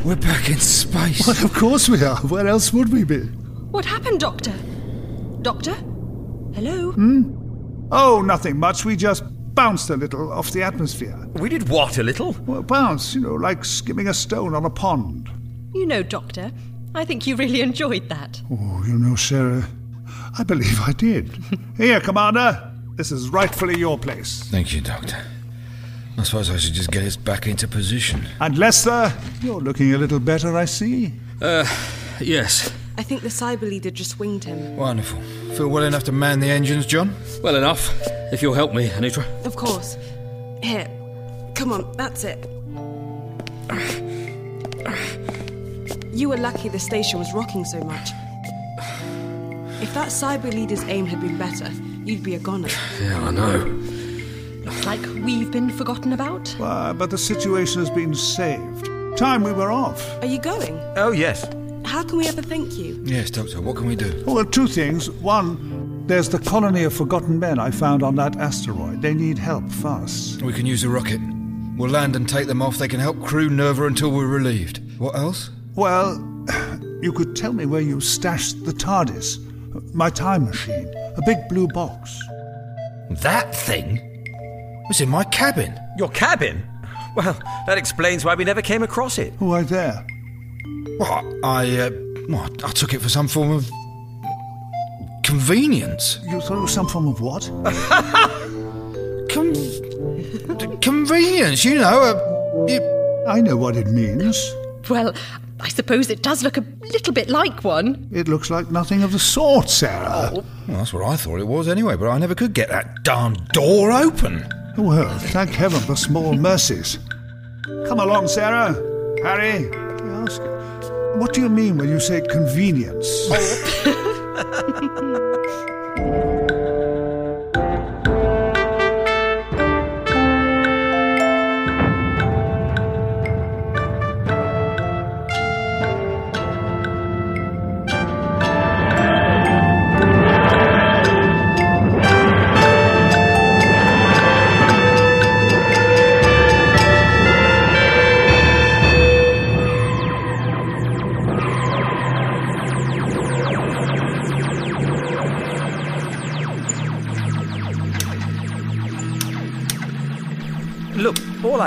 We're back in space. Well, of course we are. Where else would we be? What happened, Doctor? Doctor? Hello? Hmm? Oh, nothing much. We just bounced a little off the atmosphere. We did what, a little? Well, bounce, you know, like skimming a stone on a pond. You know, Doctor, I think you really enjoyed that. Oh, you know, Sarah, I believe I did. Here, Commander. This is rightfully your place. Thank you, Doctor. I suppose I should just get us back into position. And Lester, you're looking a little better, I see. Uh, yes. I think the cyber leader just winged him. Wonderful. Feel well enough to man the engines, John? Well enough. If you'll help me, Anitra. Of course. Here. Come on, that's it. You were lucky the station was rocking so much. If that cyber leader's aim had been better, you'd be a goner. Yeah, I know. Looks like we've been forgotten about. But the situation has been saved. Time we were off. Are you going? Oh, yes. How can we ever thank you? Yes, Doctor, what can we do? Well, two things. One, there's the colony of forgotten men I found on that asteroid. They need help fast. We can use a rocket. We'll land and take them off. They can help crew Nerva until we're relieved. What else? Well, you could tell me where you stashed the TARDIS, my time machine, a big blue box. That thing? Was in my cabin. Your cabin? Well, that explains why we never came across it. Why there? Well, I, uh, well, I took it for some form of convenience. You thought it was some form of what? Con- convenience, you know. Uh, it... I know what it means. Well, I suppose it does look a little bit like one. It looks like nothing of the sort, Sarah. Oh. Well, that's what I thought it was anyway, but I never could get that darn door open. Well, thank heaven for small mercies. Come along, Sarah. Harry, what do you mean when you say convenience?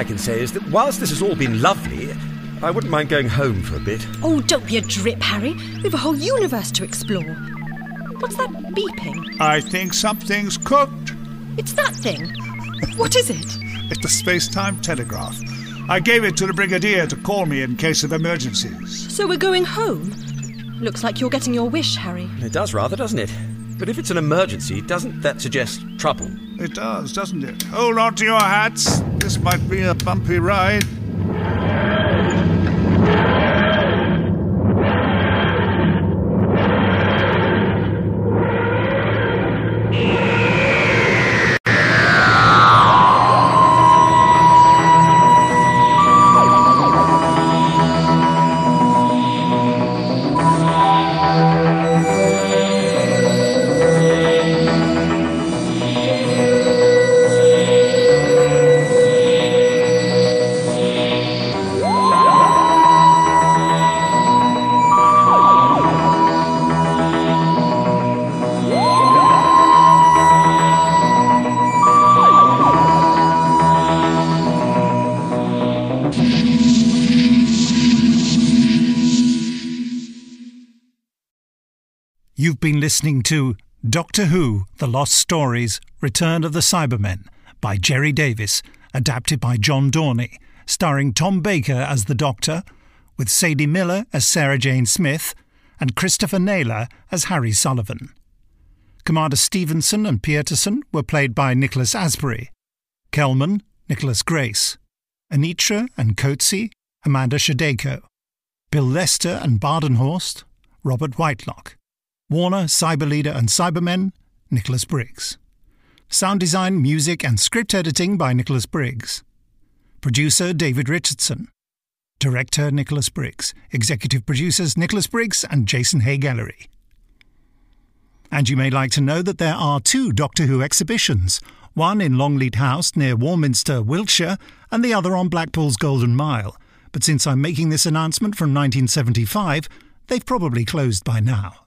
I can say is that whilst this has all been lovely, I wouldn't mind going home for a bit. Oh, don't be a drip, Harry. We've a whole universe to explore. What's that beeping? I think something's cooked. It's that thing. What is it? It's the space time telegraph. I gave it to the Brigadier to call me in case of emergencies. So we're going home? Looks like you're getting your wish, Harry. It does rather, doesn't it? But if it's an emergency, doesn't that suggest trouble? It does, doesn't it? Hold on to your hats. This might be a bumpy ride. To Doctor Who The Lost Stories Return of the Cybermen by Gerry Davis, adapted by John Dorney, starring Tom Baker as the Doctor, with Sadie Miller as Sarah Jane Smith, and Christopher Naylor as Harry Sullivan. Commander Stevenson and Peterson were played by Nicholas Asbury, Kelman, Nicholas Grace, Anitra and Coetzee, Amanda Shodeko, Bill Lester and Badenhorst, Robert Whitelock. Warner, Cyber Leader and Cybermen, Nicholas Briggs. Sound design, music, and script editing by Nicholas Briggs. Producer David Richardson. Director Nicholas Briggs. Executive producers Nicholas Briggs and Jason Haigh-Ellery. And you may like to know that there are two Doctor Who exhibitions one in Longleat House near Warminster, Wiltshire, and the other on Blackpool's Golden Mile. But since I'm making this announcement from 1975, they've probably closed by now.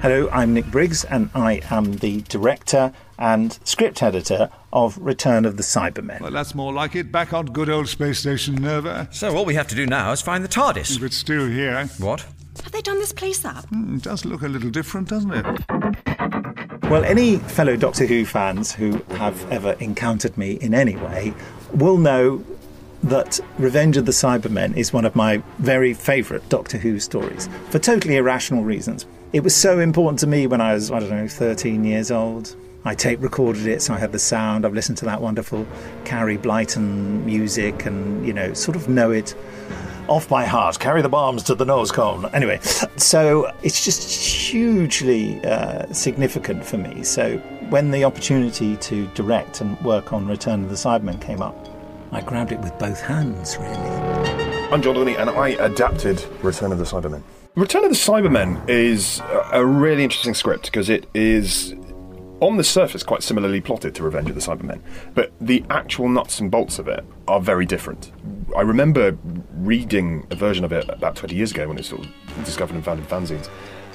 Hello, I'm Nick Briggs, and I am the director and script editor of Return of the Cybermen. Well, that's more like it. Back on good old space station Nerva. So, all we have to do now is find the TARDIS. If it's still here. What? Have they done this place up? Mm, it does look a little different, doesn't it? Well, any fellow Doctor Who fans who have ever encountered me in any way will know that Revenge of the Cybermen is one of my very favourite Doctor Who stories for totally irrational reasons. It was so important to me when I was, I don't know, 13 years old. I tape recorded it, so I had the sound. I've listened to that wonderful Carey Blyton music and, you know, sort of know it off by heart. Carry the bombs to the nose cone. Anyway, so it's just hugely uh, significant for me. So when the opportunity to direct and work on Return of the Cybermen came up, I grabbed it with both hands, really. I'm John Dorney, and I adapted Return of the Cybermen. Return of the Cybermen is a really interesting script because it is, on the surface, quite similarly plotted to Revenge of the Cybermen, but the actual nuts and bolts of it are very different. I remember reading a version of it about 20 years ago when it was sort of discovered and found in fanzines,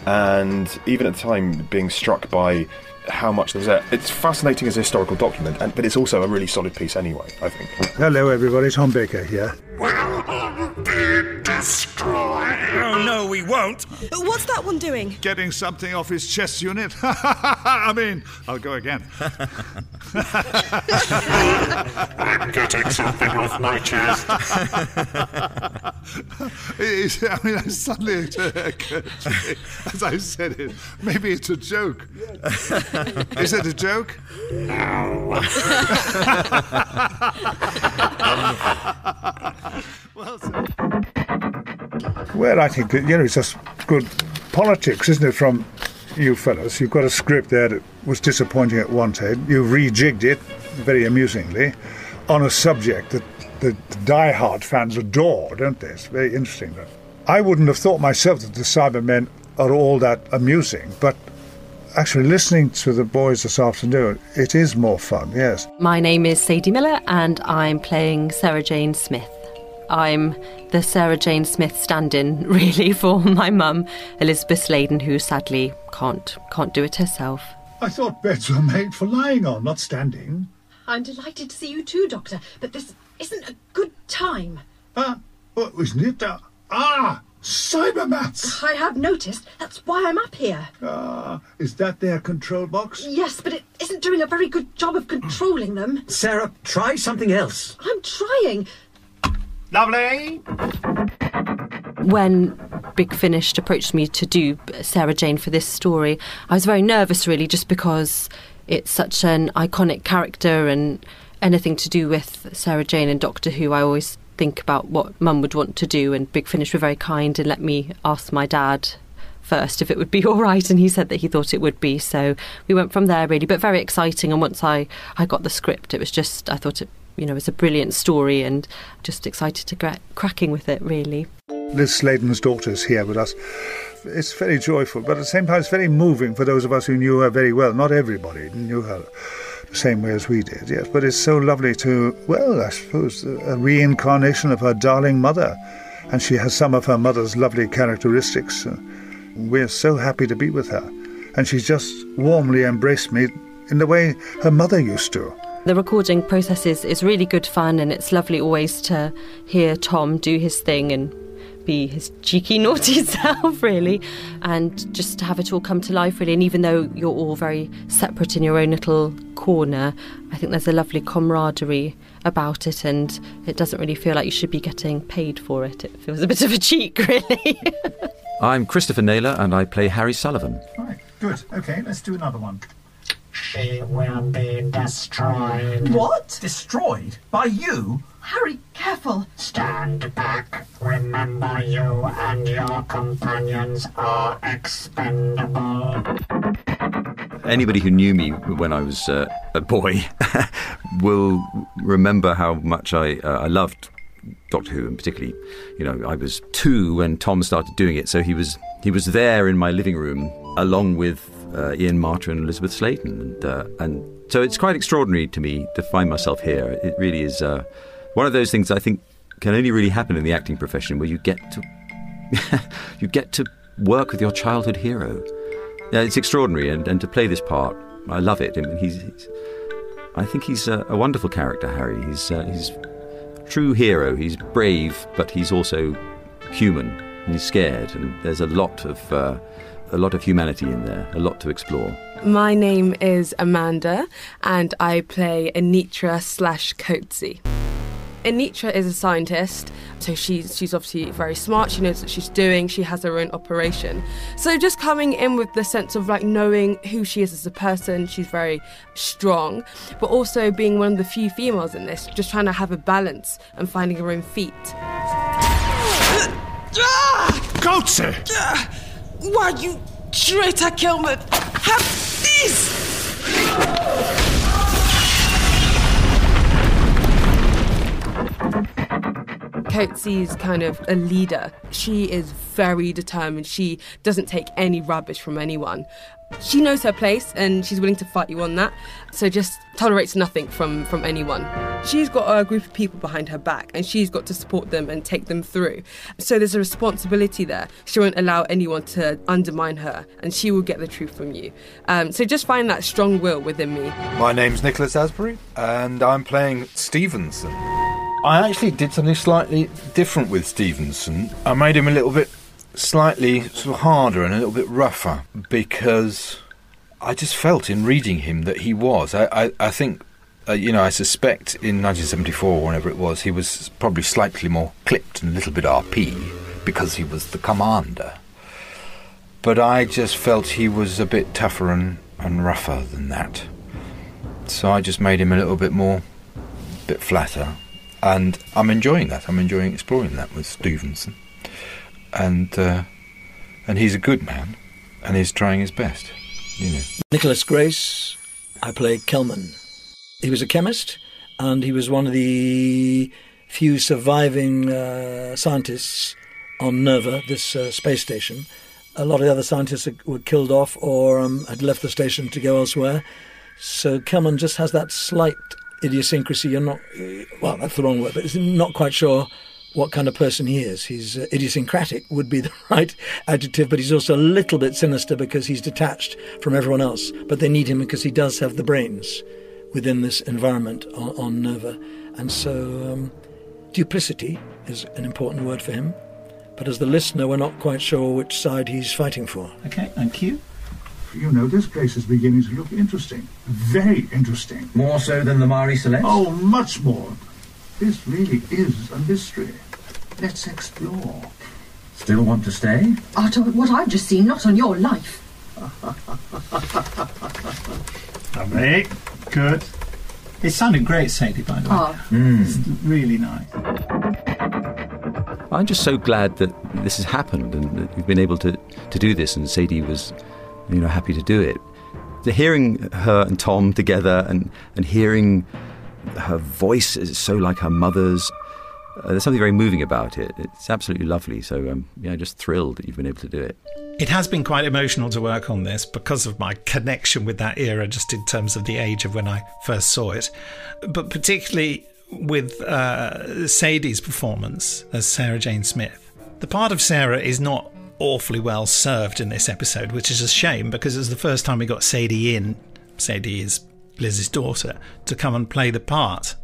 and even at the time being struck by how much there's there. It's fascinating as a historical document, and, but it's also a really solid piece anyway, I think. Hello, everybody. Tom Baker here. Oh, no, we won't. What's that one doing? Getting something off his chest unit. I mean, I'll go again. I'm getting something off my chest. It's- I mean, suddenly it occurred to me as I said it. Maybe it's a joke. Is it a joke? well, Well, I think that, you know, it's just good politics, isn't it, from you fellows? You've got a script there that was disappointing at one time. You've rejigged it, very amusingly, on a subject that the die-hard fans adore, don't they? It's very interesting. I wouldn't have thought myself that the Cybermen are all that amusing, but actually listening to the boys this afternoon, it is more fun, yes. My name is Sadie Miller, and I'm playing Sarah Jane Smith. I'm the Sarah Jane Smith stand-in, really, for my mum, Elizabeth Sladen, who sadly can't can't do it herself. I thought beds were made for lying on, not standing. I'm delighted to see you too, Doctor, but this isn't a good time. Ah, oh, isn't it? Uh, ah, Cybermats! I have noticed. That's why I'm up here. Ah, is that their control box? Yes, but it isn't doing a very good job of controlling them. Sarah, try something else. I'm trying. Lovely. When Big Finish approached me to do Sarah Jane for this story, I was very nervous, really, just because it's such an iconic character and anything to do with Sarah Jane and Doctor Who, I always think about what Mum would want to do. And Big Finish were very kind and let me ask my dad first if it would be all right and he said that he thought it would be so we went from there really but very exciting and once i i got the script it was just i thought it you know was a brilliant story and just excited to get cracking with it really Liz Sladen's daughter is here with us. It's very joyful, but at the same time, it's very moving for those of us who knew her very well. Not everybody knew her same way as we did, yes. But it's so lovely to, well, I suppose, uh, a reincarnation of her darling mother. And she has some of her mother's lovely characteristics. Uh, we're so happy to be with her. And she's just warmly embraced me in the way her mother used to. the recording process is, is really good fun and it's lovely always to hear tom do his thing and be his cheeky naughty self really and just to have it all come to life really and even though you're all very separate in your own little corner i think there's a lovely camaraderie about it and it doesn't really feel like you should be getting paid for it it feels a bit of a cheek really I'm Christopher Naylor, and I play Harry Sullivan. Right, good. Okay, let's do another one. She will be destroyed. What? Destroyed? By you? Harry, careful. Stand back. Remember you and your companions are expendable. Anybody who knew me when I was uh, a boy will remember how much I uh, I loved Doctor Who, and particularly, you know, I was two when Tom started doing it, so he was he was there in my living room along with uh, Ian Marter and Elizabeth Sladen, and uh, and so it's quite extraordinary to me to find myself here. It really is uh, one of those things I think can only really happen in the acting profession, where you get to you get to work with your childhood hero. Yeah, it's extraordinary, and, and to play this part, I love it. I he's, he's I think he's a, a wonderful character, Harry. He's uh, he's a true hero. He's brave, but he's also human. He's scared, and there's a lot of uh, a lot of humanity in there, a lot to explore. My name is Amanda, and I play Anitra slash Coetzee. Anitra is a scientist, so she's she's obviously very smart. She knows what she's doing. She has her own operation. So just coming in with the sense of like knowing who she is as a person, she's very strong, but also being one of the few females in this, just trying to have a balance and finding her own feet. Coetzee! Why you traitor, Kelman? Have this! Coetzee's kind of a leader. She is very determined. She doesn't take any rubbish from anyone. She knows her place and she's willing to fight you on that. So just tolerates nothing from from anyone. She's got a group of people behind her back and she's got to support them and take them through. So there's a responsibility there. She won't allow anyone to undermine her and she will get the truth from you. Um, so just find that strong will within me. My name's Nicholas Asbury, and I'm playing Stevenson. I actually did something slightly different with Stevenson. I made him a little bit slightly sort of harder and a little bit rougher because I just felt in reading him that he was. I, I, I think, uh, you know, I suspect in 1974 or whenever it was, he was probably slightly more clipped and a little bit RP because he was the commander. But I just felt he was a bit tougher and, and rougher than that. So I just made him a little bit more, a bit flatter. And I'm enjoying that. I'm enjoying exploring that with Stevenson. And uh, and he's a good man, and he's trying his best. You know. Nicholas Grace, I play Kelman. He was a chemist, and he was one of the few surviving uh, scientists on Nerva, this uh, space station. A lot of the other scientists were killed off or um, had left the station to go elsewhere. So Kelman just has that slight idiosyncrasy. You're not, well, that's the wrong word, but it's not quite sure what kind of person he is. He's uh, idiosyncratic would be the right adjective, but he's also a little bit sinister because he's detached from everyone else. But they need him because he does have the brains within this environment on, on Nerva, and so um, duplicity is an important word for him. But as the listener, we're not quite sure which side he's fighting for. Okay, thank you. You know, this place is beginning to look interesting. Very interesting. More so than the Marie Celeste? Oh, much more. This really is a mystery. Let's explore. Still want to stay? After what I've just seen, not on your life. Lovely. Good. It sounded great, Sadie, by the way. Oh. It's really nice. I'm just so glad that this has happened and that we've been able to, to do this, and Sadie was, you know, happy to do it. The hearing her and Tom together and, and hearing her voice is so like her mother's. Uh, there's something very moving about it. It's absolutely lovely. So, um, yeah, just thrilled that you've been able to do it. It has been quite emotional to work on this because of my connection with that era, just in terms of the age of when I first saw it. But particularly with uh, Sadie's performance as Sarah Jane Smith. The part of Sarah is not awfully well served in this episode, which is a shame because it was the first time we got Sadie in. Sadie is Liz's daughter to come and play the part.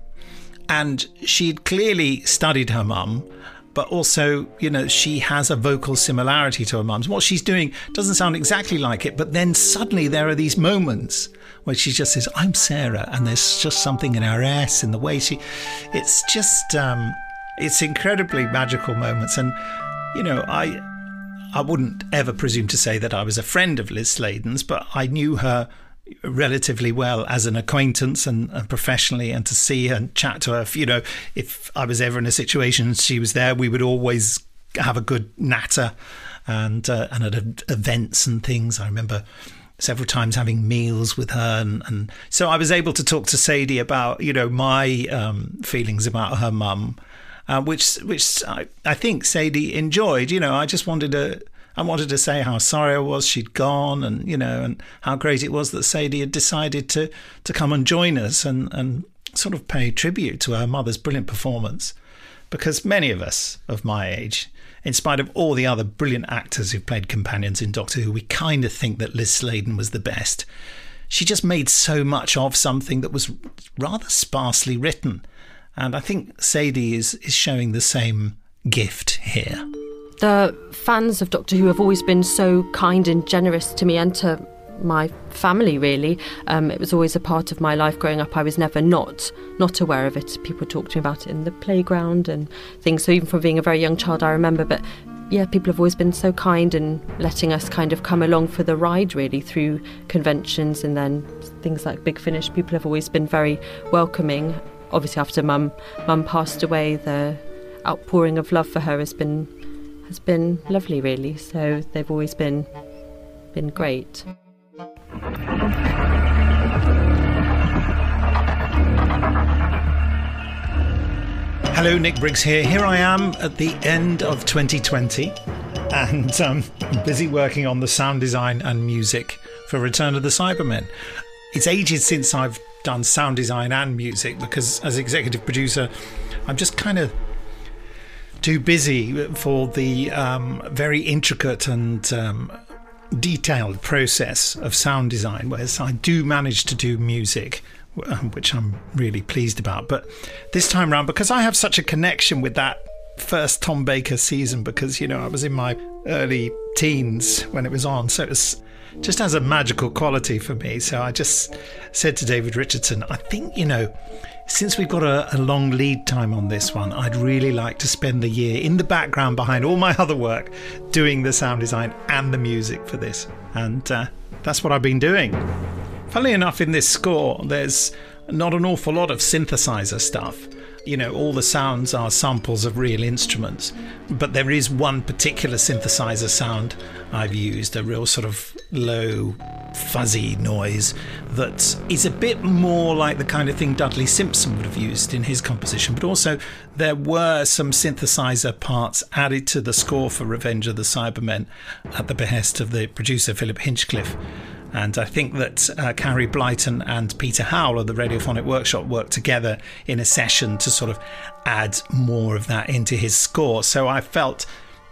And she'd clearly studied her mum, but also, you know, she has a vocal similarity to her mum's. What she's doing doesn't sound exactly like it, but then suddenly there are these moments where she just says, I'm Sarah, and there's just something in her S in the way she. It's just. Um, it's incredibly magical moments. And, you know, I. I wouldn't ever presume to say that I was a friend of Liz Sladen's, but I knew her relatively well as an acquaintance and, and, professionally and to see and chat to her if, you know if i was ever in a situation she was there we would always have a good natter and uh, and at events and things. I remember several times having meals with her and, and so i was able to talk to sadie about you know my um, feelings about her mum uh, which which I, I think sadie enjoyed. You know i just wanted to I wanted to say how sorry I was she'd gone, and you know, and how great it was that Sadie had decided to to come and join us and and sort of pay tribute to her mother's brilliant performance, because many of us of my age in spite of all the other brilliant actors who've played companions in Doctor Who, we kind of think that Liz Sladen was the best. She just made so much of something that was rather sparsely written. And I think Sadie is, is showing the same gift here. The fans of Doctor Who have always been so kind and generous to me and to my family really. Um, it was always a part of my life growing up. I was never not not aware of it. People talked to me about it in the playground and things. So even from being a very young child i remember but yeah people have always been so kind and letting us kind of come along for the ride really through conventions and then things like Big Finish. People have always been very welcoming. Obviously after mum mum passed away the outpouring of love for her has been has been lovely really so they've always been been great Hello, Nick Briggs here. Here I am at the end of 2020 and um, busy working on the sound design and music for Return of the Cybermen. It's ages since I've done sound design and music because, as executive producer, I'm just kind of too busy for the um, very intricate and um, detailed process of sound design, whereas I do manage to do music, which I'm really pleased about. But this time around, because I have such a connection with that first Tom Baker season, because, you know, I was in my early teens when it was on, so it was just has a magical quality for me. So I just said to David Richardson, I think, you know, since we've got a, a, long lead time on this one, I'd really like to spend the year in the background behind all my other work doing the sound design and the music for this. And uh, that's what I've been doing. Funnily enough, in this score, there's not an awful lot of synthesizer stuff. You know, all the sounds are samples of real instruments, but there is one particular synthesizer sound I've used, a real sort of low, fuzzy noise that is a bit more like the kind of thing Dudley Simpson would have used in his composition, but also there were some synthesizer parts added to the score for Revenge of the Cybermen at the behest of the producer Philip Hinchcliffe. And I think that uh, Carey Blyton and Peter Howell of the Radiophonic Workshop worked together in a session to sort of add more of that into his score. So I felt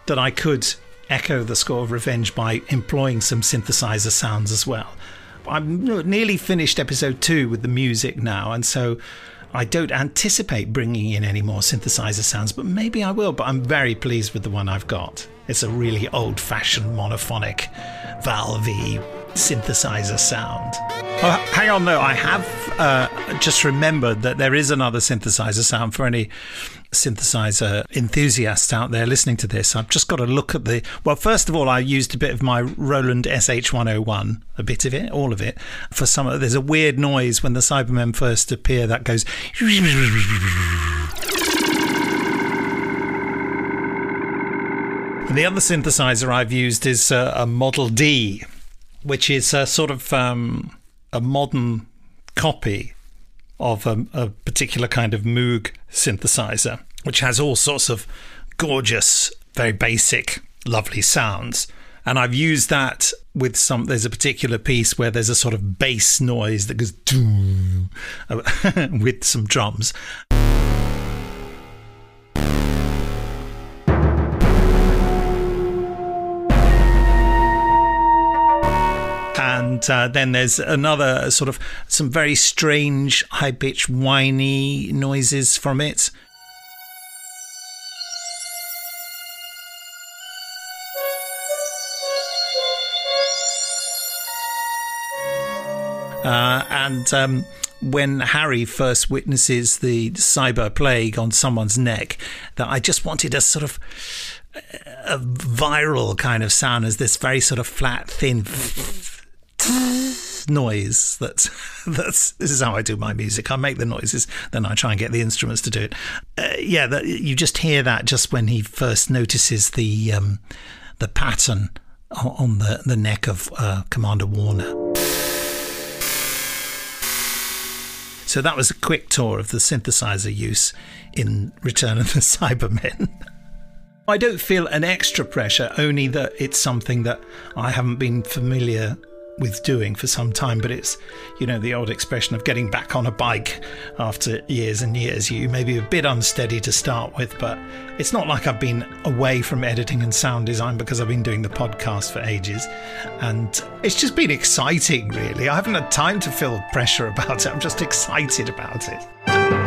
that I could echo the score of Revenge by employing some synthesizer sounds as well. I'm nearly finished episode two with the music now, and so I don't anticipate bringing in any more synthesizer sounds, but maybe I will. But I'm very pleased with the one I've got. It's a really old fashioned monophonic, valvey synthesizer sound. Oh, hang on, though. I have uh, just remembered that there is another synthesizer sound for any synthesizer enthusiasts out there listening to this. I've just got to look at the. Well, first of all, I used a bit of my Roland SH101, a bit of it, all of it, for some. There's a weird noise when the Cybermen first appear that goes. And the other synthesizer I've used is uh, a Model D, which is a sort of um, a modern copy of a, a, particular kind of Moog synthesizer, which has all sorts of gorgeous, very basic, lovely sounds. And I've used that with some. There's a particular piece where there's a sort of bass noise that goes with some drums. And uh, then there's another sort of some very strange high pitched whiny noises from it. Uh, and um, when Harry first witnesses the cyber plague on someone's neck, that I just wanted a sort of a viral kind of sound as this very sort of flat, thin noise. That's that's this is how I do my music. I make the noises, then I try and get the instruments to do it. Uh, yeah, that, you just hear that just when he first notices the um, the pattern on the the neck of uh, Commander Warner. So that was a quick tour of the synthesizer use in Return of the Cybermen. I don't feel an extra pressure, only that it's something that I haven't been familiar with doing for some time, but it's, you know, the old expression of getting back on a bike after years and years. You may be a bit unsteady to start with, but it's not like I've been away from editing and sound design because I've been doing the podcast for ages. And it's just been exciting, really. I haven't had time to feel pressure about it. I'm just excited about it.